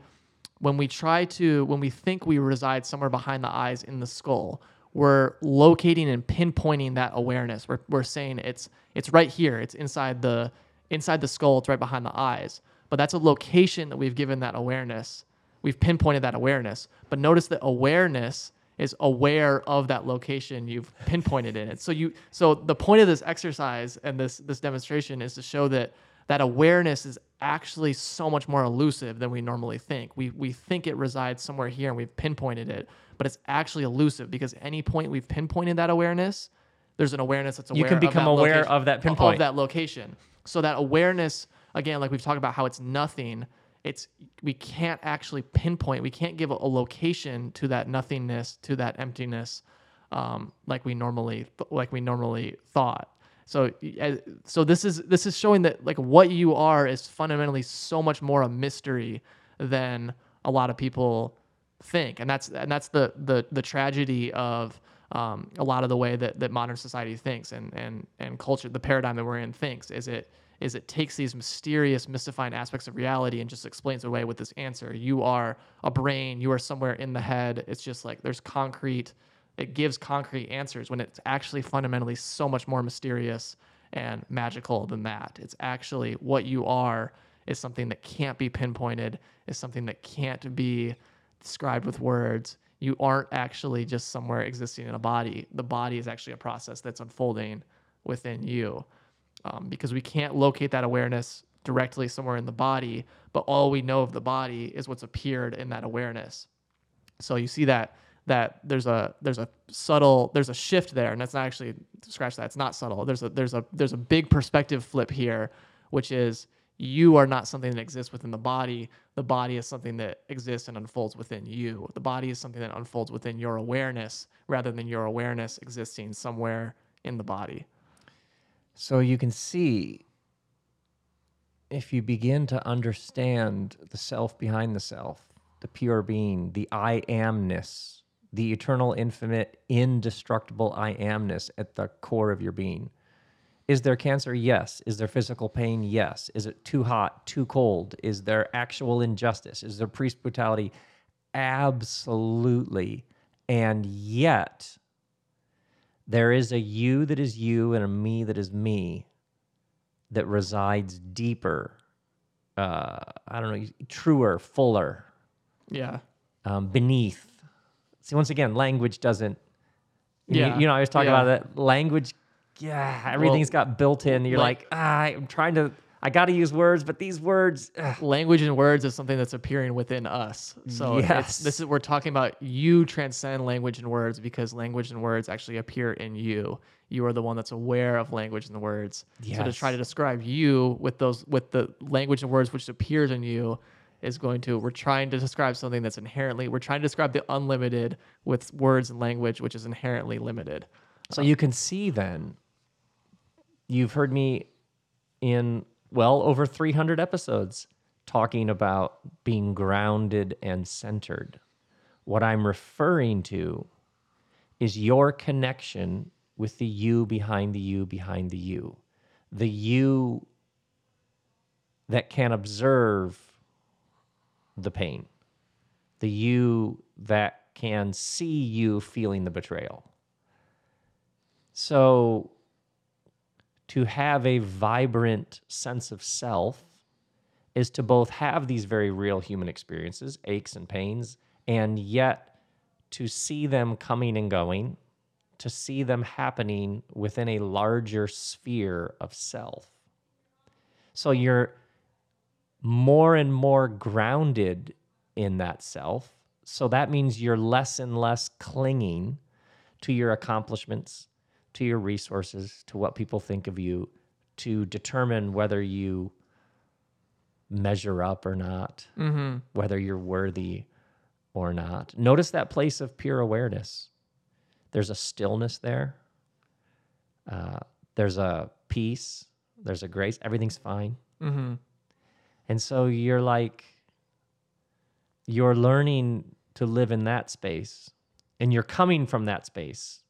when we try to when we think we reside somewhere behind the eyes in the skull we're locating and pinpointing that awareness. We're, we're saying it's it's right here. It's inside the inside the skull. It's right behind the eyes. But that's a location that we've given that awareness. We've pinpointed that awareness. But notice that awareness is aware of that location you've pinpointed in it so you so the point of this exercise and this this demonstration is to show that that awareness is actually so much more elusive than we normally think. We we think it resides somewhere here and we've pinpointed it, but it's actually elusive because any point we've pinpointed that awareness, there's an awareness that's aware. You can of become that aware location- of that pinpoint. of that location. So that awareness, again, like we've talked about, how it's nothing. It's we can't actually pinpoint. We can't give a, location to that nothingness, to that emptiness, um, like we normally like we normally thought. So, so this is this is showing that like what you are is fundamentally so much more a mystery than a lot of people think, and that's and that's the the the tragedy of um, a lot of the way that, that modern society thinks and and and culture, the paradigm that we're in thinks is it is it takes these mysterious, mystifying aspects of reality and just explains away with this answer. You are a brain. You are somewhere in the head. It's just like there's concrete it gives concrete answers when it's actually fundamentally so much more mysterious and magical than that. It's actually what you are is something that can't be pinpointed, is something that can't be described with words. You aren't actually just somewhere existing in a body. The body is actually a process that's unfolding within you. Um, because we can't locate that awareness directly somewhere in the body, but all we know of the body is what's appeared in that awareness. So you see that that there's a there's a subtle there's a shift there, and that's not actually scratch that. It's not subtle. There's a there's a there's a big perspective flip here, which is you are not something that exists within the body. The body is something that exists and unfolds within you. The body is something that unfolds within your awareness rather than your awareness existing somewhere in the body. So you can see if you begin to understand the self behind the self, the pure being, the I amness, the eternal, infinite, indestructible I amness at the core of your being. Is there cancer? Yes. Is there physical pain? Yes. Is it too hot, too cold? Is there actual injustice? Is there priest brutality? Absolutely. And yet, there is a you that is you and a me that is me that resides deeper, uh, I don't know, truer, fuller, Yeah. um, beneath. See, once again, language doesn't. you- Yeah. You, know, I was talking Yeah. about that language. Yeah, everything's got built in. You're like- like, ah, I'm trying to. I got to use words, but these words. ugh." language and words is something that's appearing within us. So Yes. it's, this is we're talking about you transcend language and words because language and words actually appear in you. You are the one that's aware of language and the words. So to try to describe you with those with the language and words which appears in you is going to we're trying to describe something that's inherently we're trying to describe the unlimited with words and language which is inherently limited. So you can see then, you've heard me in, well, over 300 episodes talking about being grounded and centered. What I'm referring to is your connection with the you behind the you behind the you. The you that can observe the pain. The you that can see you feeling the betrayal. So, to have a vibrant sense of self is to both have these very real human experiences, aches and pains, and yet to see them coming and going, to see them happening within a larger sphere of self. So, you're more and more grounded in that self. So, that means you're less and less clinging to your accomplishments, to your resources, to what people think of you, to determine whether you measure up or not, Mm-hmm. whether you're worthy or not. Notice that place of pure awareness. There's a stillness there. Uh, there's a peace. There's a grace. Everything's fine. Mm-hmm. And so you're like, you're learning to live in that space and you're coming from that space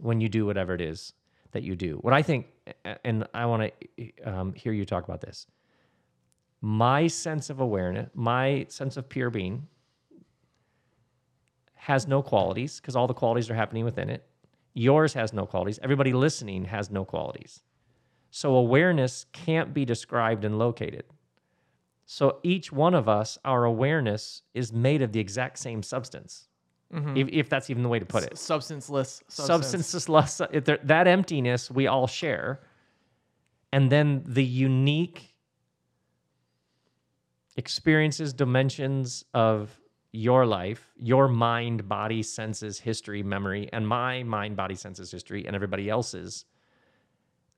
when you do whatever it is that you do. What I think, and I want to um, hear you talk about this my sense of awareness, my sense of pure being has no qualities because all the qualities are happening within it. Yours has no qualities. Everybody listening has no qualities. So awareness can't be described and located. So each one of us, our awareness is made of the exact same substance, Mm-hmm. if, if that's even the way to put it. Substanceless. Substance. substanceless. That emptiness we all share. And then the unique experiences, dimensions of your life, your mind, body, senses, history, memory, and my mind, body, senses, history, and everybody else's.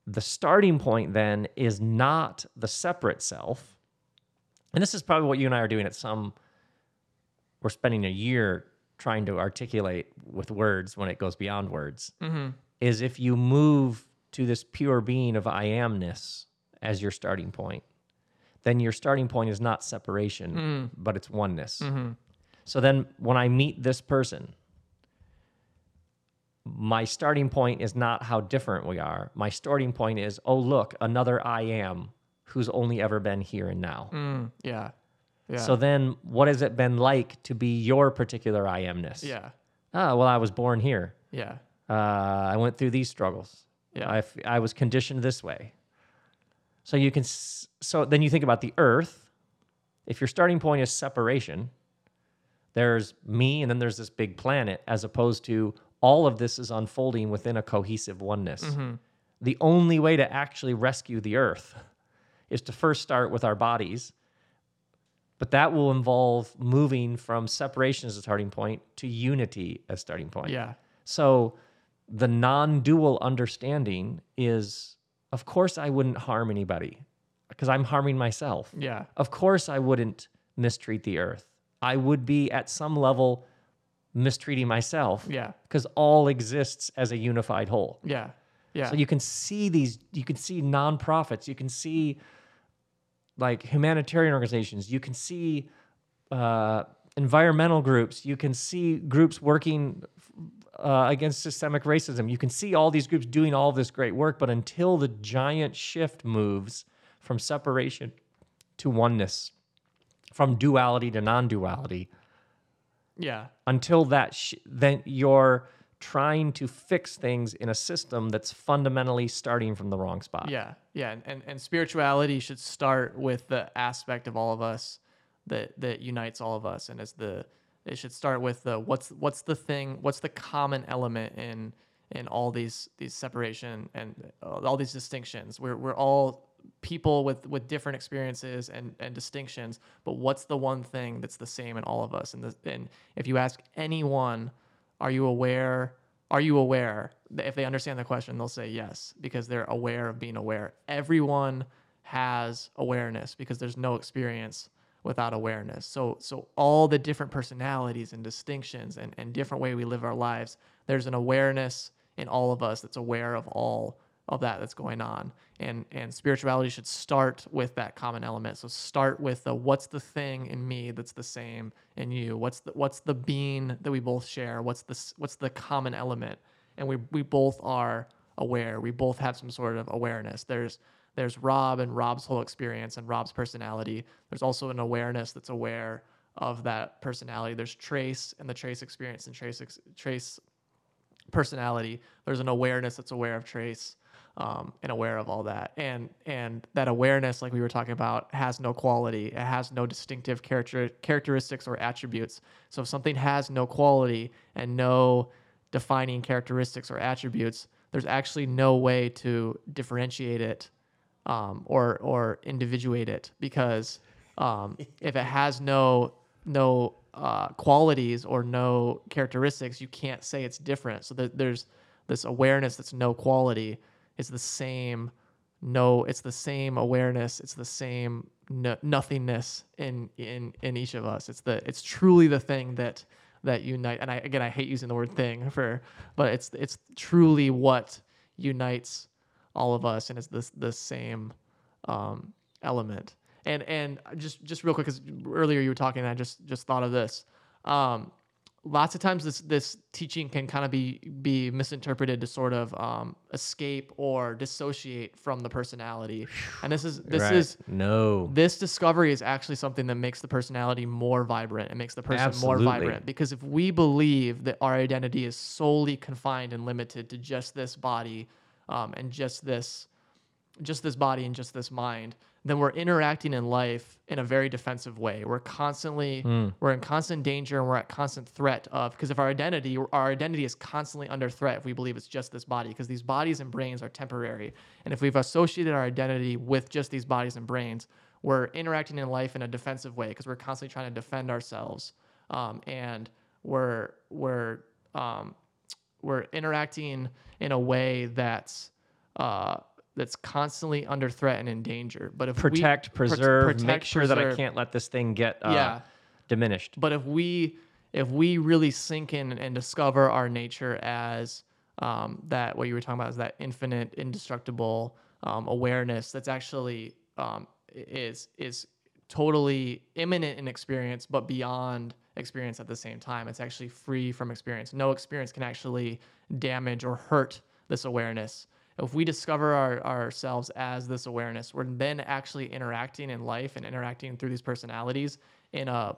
The starting point then is not the separate self. And this is probably what you and I are doing at some, we're spending a year trying to articulate with words when it goes beyond words, Mm-hmm. is if you move to this pure being of I amness as your starting point, then your starting point is not separation, but it's oneness. Mm-hmm. So then when I meet this person, my starting point is not how different we are. My starting point is, oh, look, another I am who's only ever been here and now. Mm, yeah. Yeah. So then what has it been like to be your particular I amness? yeah. Ah, well, I was born here. Yeah. Uh, I went through these struggles. Yeah. I, f- I was conditioned this way. So you can, s- so then you think about the earth. If your starting point is separation, there's me and then there's this big planet, as opposed to all of this is unfolding within a cohesive oneness. Mm-hmm. The only way to actually rescue the earth is to first start with our bodies. But that will involve moving from separation as a starting point to unity as starting point. Yeah. So the non dual understanding is of course, I wouldn't harm anybody because I'm harming myself. Yeah. Of course, I wouldn't mistreat the earth. I would be at some level mistreating myself Yeah. because all exists as a unified whole. Yeah. Yeah. So you can see these, you can see nonprofits, you can see like humanitarian organizations, you can see uh, environmental groups. You can see groups working uh, against systemic racism. You can see all these groups doing all this great work, but until the giant shift moves from separation to oneness, from duality to non-duality, Yeah. until that, sh- then you're trying to fix things in a system that's fundamentally starting from the wrong spot. Yeah, yeah, and, and spirituality should start with the aspect of all of us that that unites all of us, and as the it should start with the what's what's the thing, what's the common element in in all these these separation and all these distinctions. We're we're all people with with different experiences and and distinctions, but what's the one thing that's the same in all of us? And the, and if you ask anyone, are you aware? Are you aware? If they understand the question, they'll say yes because they're aware of being aware. Everyone has awareness because there's no experience without awareness. So so all the different personalities and distinctions and, and different way we live our lives, there's an awareness in all of us that's aware of all of that that's going on. And and spirituality should start with that common element. So start with the what's the thing in me that's the same in you? What's the what's the being that we both share? What's the what's the common element? And we we both are aware. We both have some sort of awareness. There's there's Rob and Rob's whole experience and Rob's personality. There's also an awareness that's aware of that personality. There's Trace and the Trace experience and Trace ex- Trace personality. There's an awareness that's aware of Trace um, and aware of all that. And and that awareness, like we were talking about, has no quality. It has no distinctive character characteristics or attributes. So if something has no quality and no defining characteristics or attributes, there's actually no way to differentiate it um, or or individuate it because um, if it has no no uh, qualities or no characteristics, you can't say it's different. So there, there's this awareness that's no quality. It's the same no. It's the same awareness. It's the same no, nothingness in in in each of us. It's the it's truly the thing that that unite. And I again I hate using the word thing for, but it's it's truly what unites all of us and it's this the same um, element. And and just just real quick, because earlier you were talking, and I just just thought of this. Um, lots of times this this teaching can kind of be be misinterpreted to sort of um, escape or dissociate from the personality. And this is this Right. is no. this discovery is actually something that makes the personality more vibrant. It makes the person Absolutely. more vibrant because if we believe that our identity is solely confined and limited to just this body um, and just this just this body and just this mind, then we're interacting in life in a very defensive way. We're constantly we're in constant danger and we're at constant threat of because if our identity our identity is constantly under threat if we believe it's just this body because these bodies and brains are temporary. And if we've associated our identity with just these bodies and brains, we're interacting in life in a defensive way because we're constantly trying to defend ourselves. Um, and we're we're um, we're interacting in a way that's uh, that's constantly under threat and in danger. But if protect, prote- preserve, make protect, sure that I can't let this thing get uh, Yeah. diminished. But if we if we really sink in and discover our nature as um, that, what you were talking about is that infinite, indestructible um, awareness that's actually um, is is totally immanent in experience, but beyond experience at the same time. It's actually free from experience. No experience can actually damage or hurt this awareness. If we discover our, ourselves as this awareness, we're then actually interacting in life and interacting through these personalities in a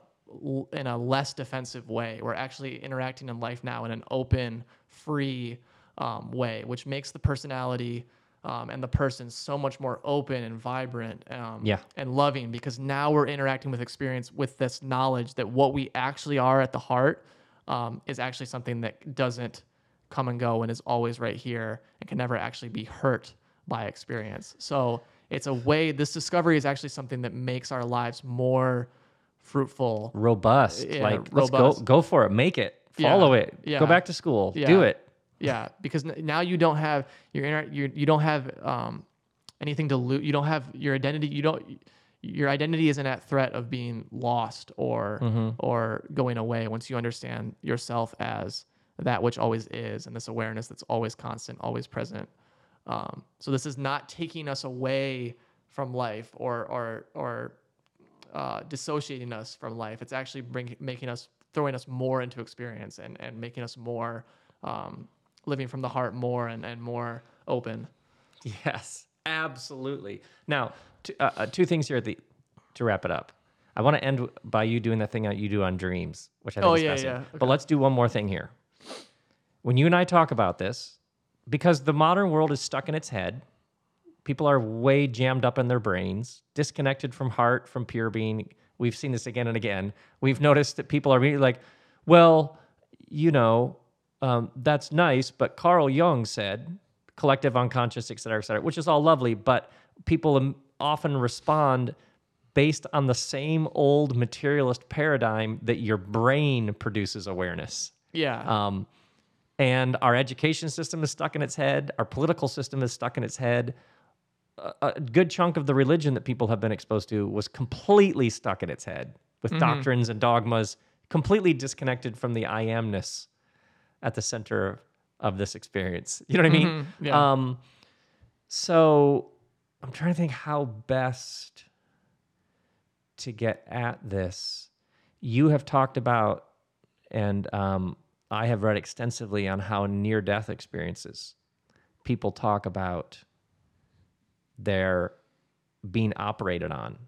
in a less defensive way. We're actually interacting in life now in an open, free um, way, which makes the personality um, and the person so much more open and vibrant um, Yeah. and loving because now we're interacting with experience with this knowledge that what we actually are at the heart um, is actually something that doesn't come and go and is always right here and can never actually be hurt by experience. So it's a way, this discovery is actually something that makes our lives more fruitful. Robust. Yeah, like let's go go for it. Make it. Yeah, Follow it. yeah. Go back to school. Do it. Yeah, because now you don't have your inner, you you don't have um, anything to lose. You don't have your identity. You don't. Your identity isn't at threat of being lost or Mm-hmm. or going away once you understand yourself as that which always is, and this awareness that's always constant, always present. Um, so this is not taking us away from life or or or uh, dissociating us from life. It's actually bring, making us throwing us more into experience and, and making us more um, living from the heart more and, and more open. Yes, absolutely. Now, t- uh, uh, two things here at the to wrap it up. I want to end by you doing the thing that you do on dreams, which I think Oh, is yeah, fascinating. yeah. But let's do one more thing here. When you and I talk about this, because the modern world is stuck in its head, people are way jammed up in their brains, disconnected from heart, from pure being. We've seen this again and again. We've noticed that people are really like, well, you know, um, that's nice, but Carl Jung said collective unconscious, et cetera, et cetera, which is all lovely, but people often respond based on the same old materialist paradigm that your brain produces awareness. Yeah. Um, and our education system is stuck in its head. Our political system is stuck in its head. A, a good chunk of the religion that people have been exposed to was completely stuck in its head with doctrines and dogmas, completely disconnected from the I amness at the center of this experience. You know what I mean? Mhm, yeah. Um, so I'm trying to think how best to get at this. You have talked about, and um, I have read extensively on how near death experiences people talk about their being operated on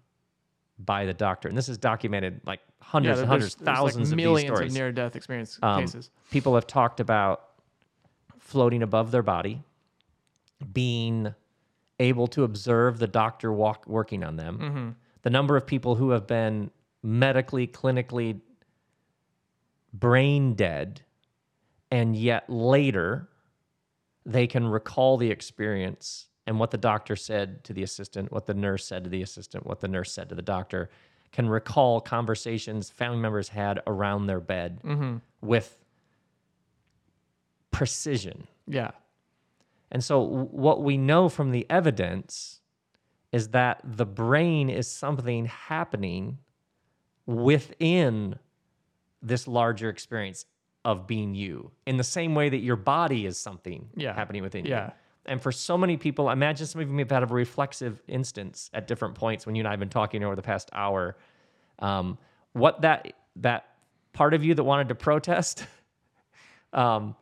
by the doctor. And this is documented like hundreds yeah, and hundreds, there's, like, thousands of these millions stories. of near-death experience Um, cases. People have talked about floating above their body, being able to observe the doctor walk working on them. Mm-hmm. The number of people who have been medically, clinically brain dead, and yet later they can recall the experience and what the doctor said to the assistant, what the nurse said to the assistant, what the nurse said to the doctor, can recall conversations family members had around their bed Mm-hmm. with precision. Yeah. And so, what we know from the evidence is that the brain is something happening within this larger experience of being you, in the same way that your body is something Yeah. happening within Yeah. you. And for so many people, imagine some of you may have had a reflexive instance at different points when you and I have been talking over the past hour. Um, what that that part of you that wanted to protest, um,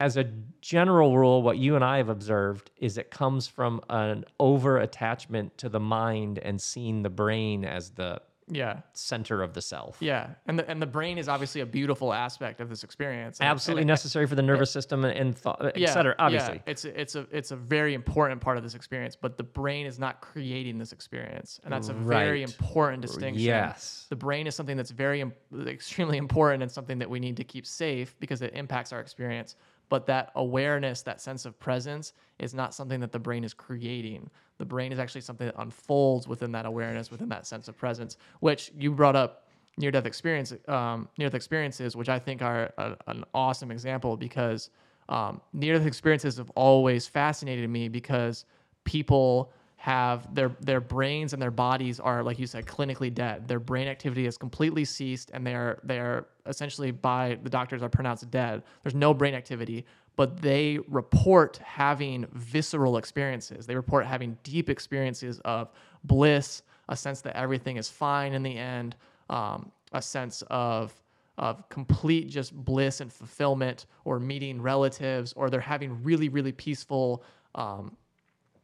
as a general rule, what you and I have observed is it comes from an over attachment to the mind and seeing the brain as the Yeah. center of the self. Yeah. And the, and the brain is obviously a beautiful aspect of this experience. And- Absolutely and- necessary for the nervous system and, thought, et cetera, obviously. Yeah, it's a, it's a it's a very important part of this experience, but the brain is not creating this experience, and that's a very important distinction. Yes. the brain is something that's very extremely important and something that we need to keep safe because it impacts our experience. But that awareness, that sense of presence, is not something that the brain is creating. The brain is actually something that unfolds within that awareness, within that sense of presence, which you brought up near-death experience, um, near-death experiences, which I think are a, an awesome example because um, near-death experiences have always fascinated me because people have their their brains and their bodies are like you said clinically dead. Their brain activity has completely ceased and they're they're essentially by the doctors are pronounced dead. There's no brain activity but they report having visceral experiences. They report having deep experiences of bliss a sense that everything is fine in the end um, a sense of of complete just bliss and fulfillment or meeting relatives or they're having really really peaceful um,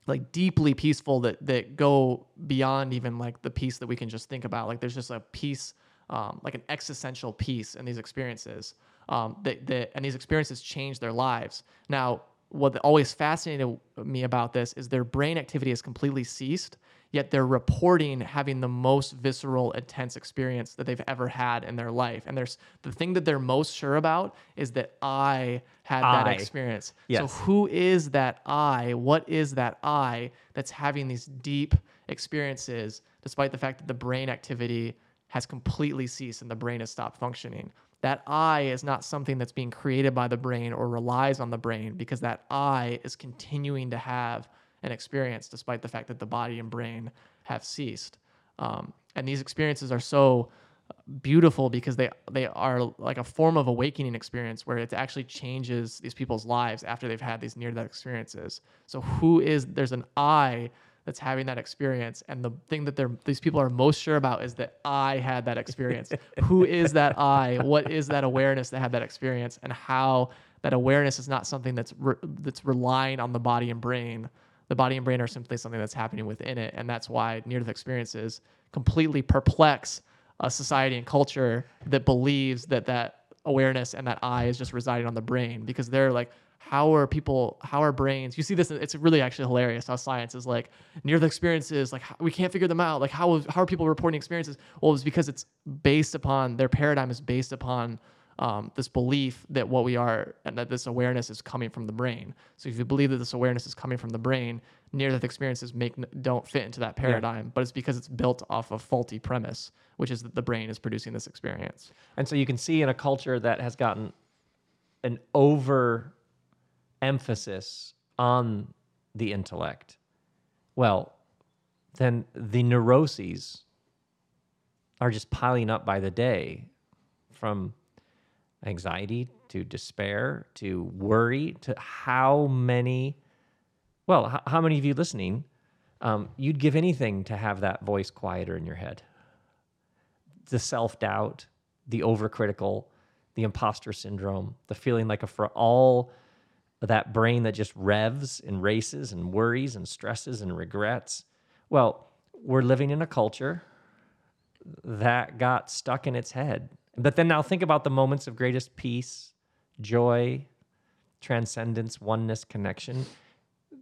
like deeply peaceful that that go beyond even like the peace that we can just think about. Like there's just a peace um, like an existential peace in these experiences um, that, that and these experiences change their lives. Now what always fascinated me about this is their brain activity has completely ceased yet they're reporting having the most visceral intense experience that they've ever had in their life and there's the thing that they're most sure about is that i had that experience Yes. so who is that I? What is that I that's having these deep experiences despite the fact that the brain activity has completely ceased and the brain has stopped functioning? That I is not something that's being created by the brain or relies on the brain because that I is continuing to have an experience despite the fact that the body and brain have ceased. Um, and these experiences are so beautiful because they they are like a form of awakening experience where it actually changes these people's lives after they've had these near death experiences. So who is there's an I that's having that experience and the thing that they're these people are most sure about is that i had that experience who is that i what is that awareness that had that experience and how that awareness is not something that's re- that's relying on the body and brain the body and brain are simply something that's happening within it and that's why near death experiences completely perplex a society and culture that believes that that awareness and that I is just residing on the brain because they're like, how are people, how are brains? You see this, it's really actually hilarious how science is like near the experiences, like we can't figure them out. Like how, how are people reporting experiences? Well, it's because it's based upon their paradigm is based upon um, this belief that what we are and that this awareness is coming from the brain. So if you believe that this awareness is coming from the brain, near death experiences make don't fit into that paradigm. Yeah. But it's because it's built off a faulty premise, which is that the brain is producing this experience. And so you can see in a culture that has gotten an over emphasis on the intellect, well, then the neuroses are just piling up by the day from anxiety to despair to worry to how many well h- how many of you listening um, you'd give anything to have that voice quieter in your head? The self-doubt the overcritical the imposter syndrome the feeling like a for all that brain that just revs and races and worries and stresses and regrets. Well we're living in a culture that got stuck in its head but then now think about the moments of greatest peace, joy, transcendence, oneness, connection.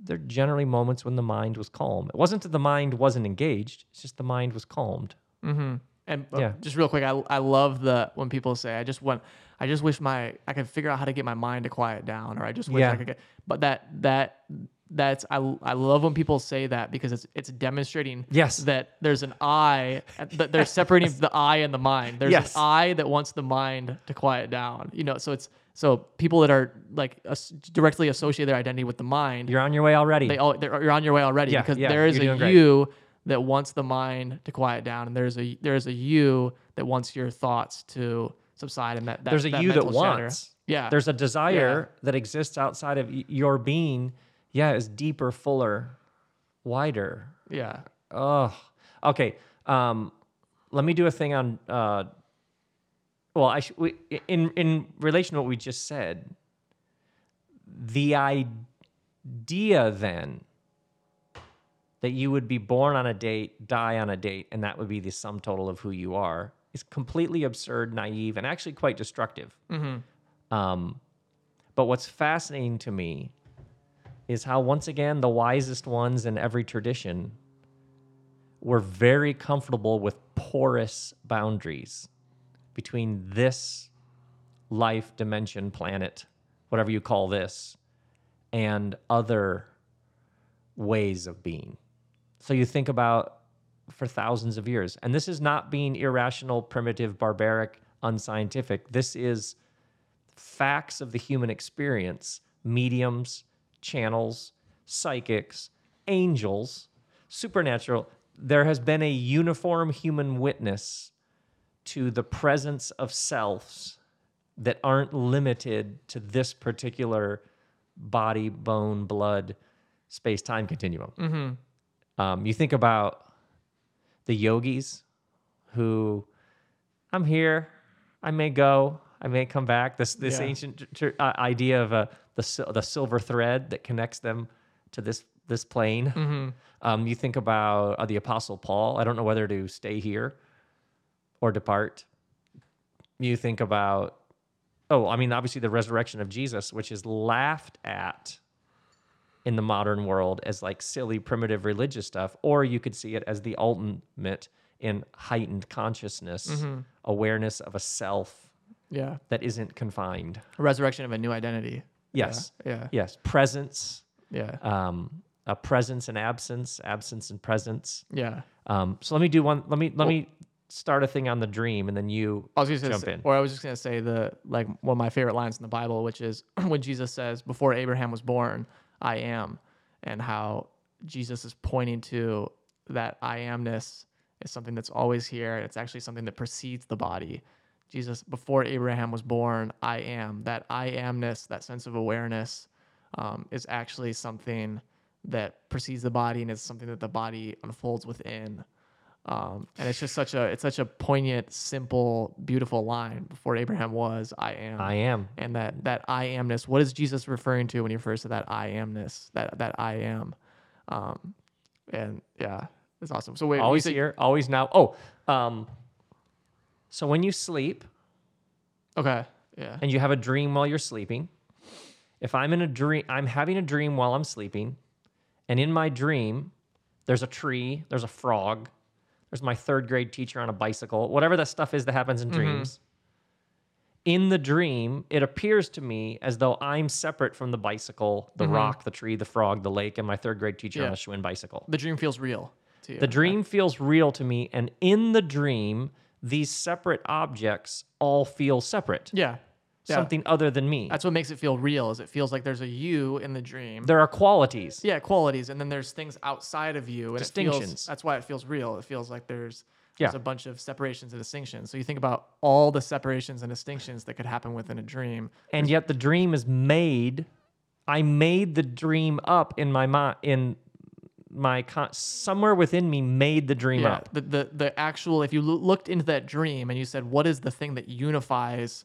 They're generally moments when the mind was calm. It wasn't that the mind wasn't engaged, it's just the mind was calmed. Mm-hmm. And uh, yeah. just real quick, I, I love the when people say, I just want, I just wish my, I could figure out how to get my mind to quiet down, or I just wish yeah. I could get, but that, that, that's I, I love when people say that because it's it's demonstrating yes. that there's an I that they're separating the I and the mind. There's yes. an I that wants the mind to quiet down. You know, so it's so people that are like directly associate their identity with the mind. You're on your way already. They all you're on your way already yeah, because yeah, there is a you that wants the mind to quiet down, and there's a there's a you that wants your thoughts to subside, and that, that there's a that you that wants. Yeah, there's a desire yeah. that exists outside of your being yeah, it's deeper, fuller, wider. Yeah. Oh, okay. Um, let me do a thing on. Uh, well, I sh- we, in in relation to what we just said. The idea then that you would be born on a date, die on a date, and that would be the sum total of who you are is completely absurd, naive, and actually quite destructive. Mm-hmm. Um, but what's fascinating to me is how, once again, the wisest ones in every tradition were very comfortable with porous boundaries between this life dimension, planet, whatever you call this, and other ways of being. So you think about for thousands of years, and this is not being irrational, primitive, barbaric, unscientific. This is facts of the human experience, mediums, channels, psychics, angels, supernatural, there has been a uniform human witness to the presence of selves that aren't limited to this particular body, bone, blood, space time continuum. Mm-hmm. Um, you think about the yogis who, I'm here, I may go, I may come back. This this yeah. ancient tr- uh, idea of a the the silver thread that connects them to this this plane. Mm-hmm. Um, you think about uh, the Apostle Paul. I don't know whether to stay here or depart. You think about oh, I mean, obviously the resurrection of Jesus, which is laughed at in the modern world as like silly primitive religious stuff, or you could see it as the ultimate in heightened consciousness, mm-hmm. awareness of a self yeah that isn't confined a resurrection of a new identity yes. Yeah, yeah. yes. Presence. Yeah. Um a presence and absence absence and presence. Yeah. Um so let me do one let me let well, me start a thing on the dream and then you I was just jump say, in. or I was just gonna say the like one of my favorite lines in the Bible, which is when Jesus says, "Before Abraham was born, I am," and how Jesus is pointing to that I amness is something that's always here. It's actually something that precedes the body. Jesus, before Abraham was born, I am. That I amness, that sense of awareness, um, is actually something that precedes the body and is something that the body unfolds within. Um, and it's just such a it's such a poignant, simple, beautiful line. Before Abraham was, I am. I am. and that that I amness. What is Jesus referring to when he refers to that I amness? That that I am. Um, and yeah, it's awesome. So wait, Always said- here, always now. Oh, um, so when you sleep Okay. Yeah. and you have a dream while you're sleeping, if I'm in a dream, I'm having a dream while I'm sleeping, and in my dream, there's a tree, there's a frog, there's my third grade teacher on a bicycle, whatever that stuff is that happens in mm-hmm. dreams. In the dream, it appears to me as though I'm separate from the bicycle, the mm-hmm. rock, the tree, the frog, the lake, and my third grade teacher on Yeah. a Schwinn bicycle. The dream feels real to you. The dream feels real to me, and in the dream, these separate objects all feel separate. Yeah. Yeah. Something other than me. That's what makes it feel real. Is it feels like there's a you in the dream. There are qualities. yeah, qualities, and then there's things outside of you, and It feels, Distinctions. that's why it feels real. It feels like there's Yeah. there's a bunch of separations and distinctions. So you think about all the separations and distinctions that could happen within a dream. and yet the dream is made i made the dream up in my mind in my con- somewhere within me made the dream Yeah, up. the, the the actual if you loo- looked into that dream and you said what is the thing that unifies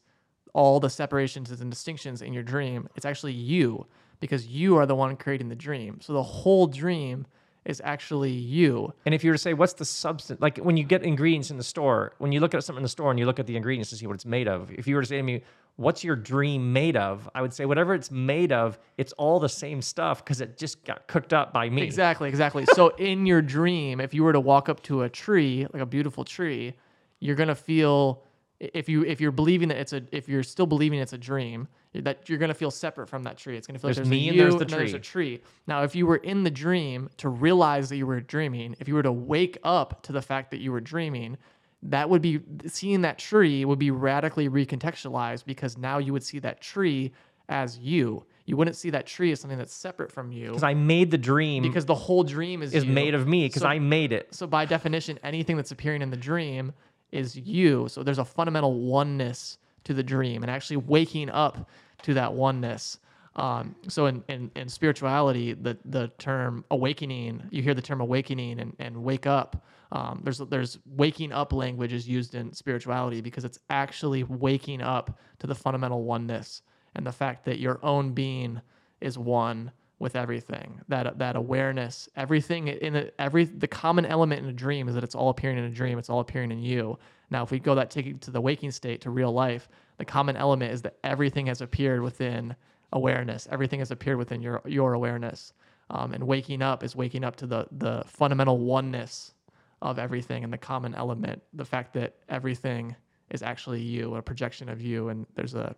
all the separations and distinctions in your dream? It's actually you because you are the one creating the dream. So the whole dream is actually you. And if you were to say what's the substance like when you get ingredients in the store when you look at something in the store and you look at the ingredients to see what it's made of if you were to say to me what's your dream made of? I would say whatever it's made of it's all the same stuff because it just got cooked up by me. Exactly exactly. So in your dream if you were to walk up to a tree like a beautiful tree you're going to feel if you if you're believing that it's a if you're still believing it's a dream that you're going to feel separate from that tree. It's going to feel There's like there's me a and there's the then there's a tree. tree. Now if you were in the dream to realize that you were dreaming if you were to wake up to the fact that you were dreaming that would be seeing that tree would be radically recontextualized because now you would see that tree as you you wouldn't see that tree as something that's separate from you because i made the dream because the whole dream is is you. made of me because So- i made it So by definition, anything that's appearing in the dream is you. So there's a fundamental oneness to the dream, and actually waking up to that oneness. Um, so in, in in spirituality, the the term awakening, you hear the term awakening and, and wake up. Um, there's there's waking up language is used in spirituality because it's actually waking up to the fundamental oneness and the fact that your own being is one with everything. That that awareness, everything in it, every the common element in a dream is that it's all appearing in a dream. It's all appearing in you. Now, if we go that take it to the waking state to real life, the common element is that everything has appeared within awareness. Everything has appeared within your your awareness. Um, and waking up is waking up to the the fundamental oneness of everything and the common element, the fact that everything is actually you, a projection of you, and there's a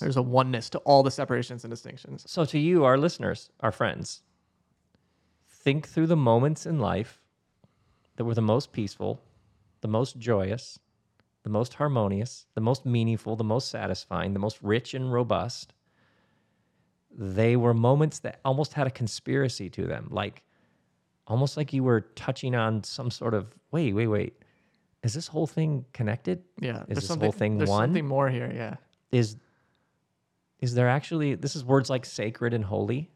there's a oneness to all the separations and distinctions. So, to you, our listeners, our friends, think through the moments in life that were the most peaceful, the most joyous, the most harmonious, the most meaningful, the most satisfying, the most rich and robust. They were moments that almost had a conspiracy to them, like almost like you were touching on some sort of wait, wait, wait. Is this whole thing connected? Yeah, Is this whole thing there's one? something more here. Yeah, is is there actually this is words like sacred and holy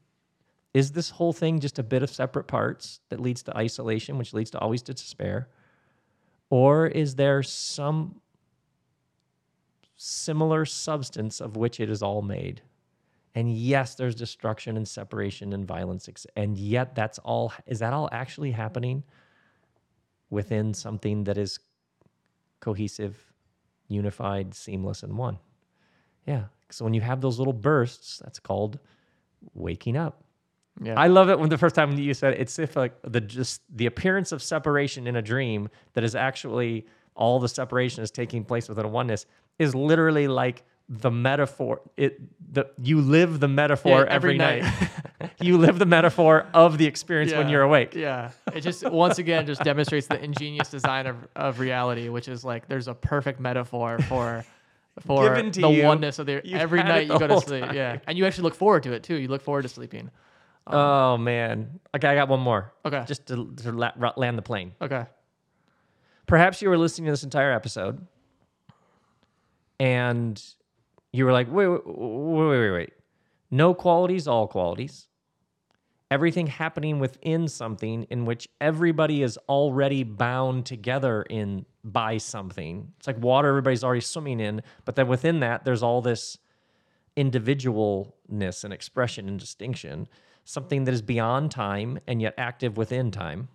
is this whole thing just a bit of separate parts that leads to isolation which leads to always to despair or is there some similar substance of which it is all made and yes there's destruction and separation and violence and yet that's all is that all actually happening within something that is cohesive unified seamless and one yeah. So when you have those little bursts, that's called waking up. yeah, I love it when the first time you said it, it's if like the just the appearance of separation in a dream that is actually all the separation is taking place within a oneness is literally like the metaphor. It the you live the metaphor Yeah, every, every night. night. you live the metaphor of the experience when you're awake. Yeah, it just once again just demonstrates the ingenious design of, of reality, which is like there's a perfect metaphor for for the you. oneness of the every night the you go to sleep. time. Yeah, and you actually look forward to it too. You look forward to sleeping. Um, oh man. Okay, I got one more. Okay. Just to, to la- land the plane. Okay. perhaps you were listening to this entire episode and you were like, wait, wait, wait, wait, wait. No qualities, all qualities. everything happening within something in which everybody is already bound together in by something. It's like water everybody's already swimming in, but then within that there's all this individualness and expression and distinction, something that is beyond time and yet active within time.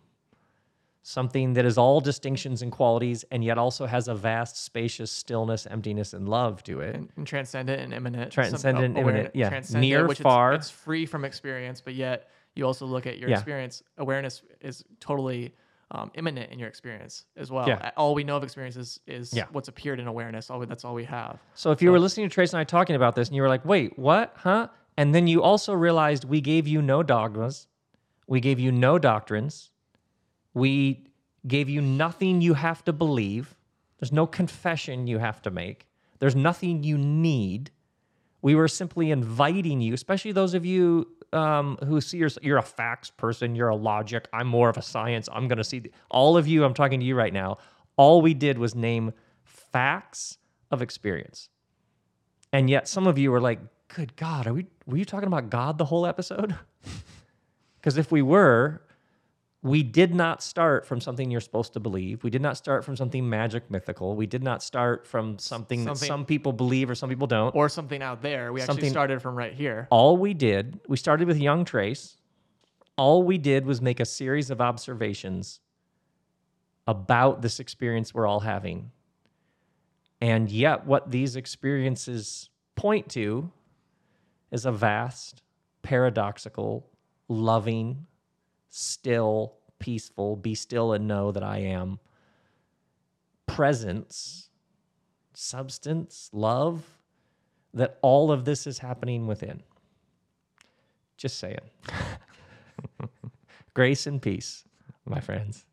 Something that is all distinctions and qualities and yet also has a vast, spacious stillness, emptiness, and love to it. and, and transcendent and immanent. Transcendent and aware- immanent, yeah. Near, which it's- far. It's, free from experience, but yet you also look at your Yeah. experience. Awareness is totally um, immanent in your experience as well. Yeah. All we know of experience is, is Yeah. what's appeared in awareness. All we, that's all we have. So if you were listening to Trace and I talking about this and you were like, wait, what? Huh? And then you also realized we gave you no dogmas, we gave you no doctrines, we gave you nothing you have to believe. There's no confession you have to make, there's nothing you need. We were simply inviting you, especially those of you um, who see yourself, you're a facts person, you're a logic, I'm more of a science, I'm going to see. The, all of you, I'm talking to you right now. All we did was name facts of experience. And yet some of you were like, good God, are we were you talking about God the whole episode? Because if we were, we did not start from something you're supposed to believe. We did not start from something magic mythical. We did not start from something, that some people believe or some people don't. Or something out there. We actually started from right here. All we did, we started with Young Trace. All we did was make a series of observations about this experience we're all having. And yet, what these experiences point to is a vast, paradoxical, loving, still, peaceful, be still and know that I am presence, substance, love, that all of this is happening within. Just saying. Grace and peace, my friends.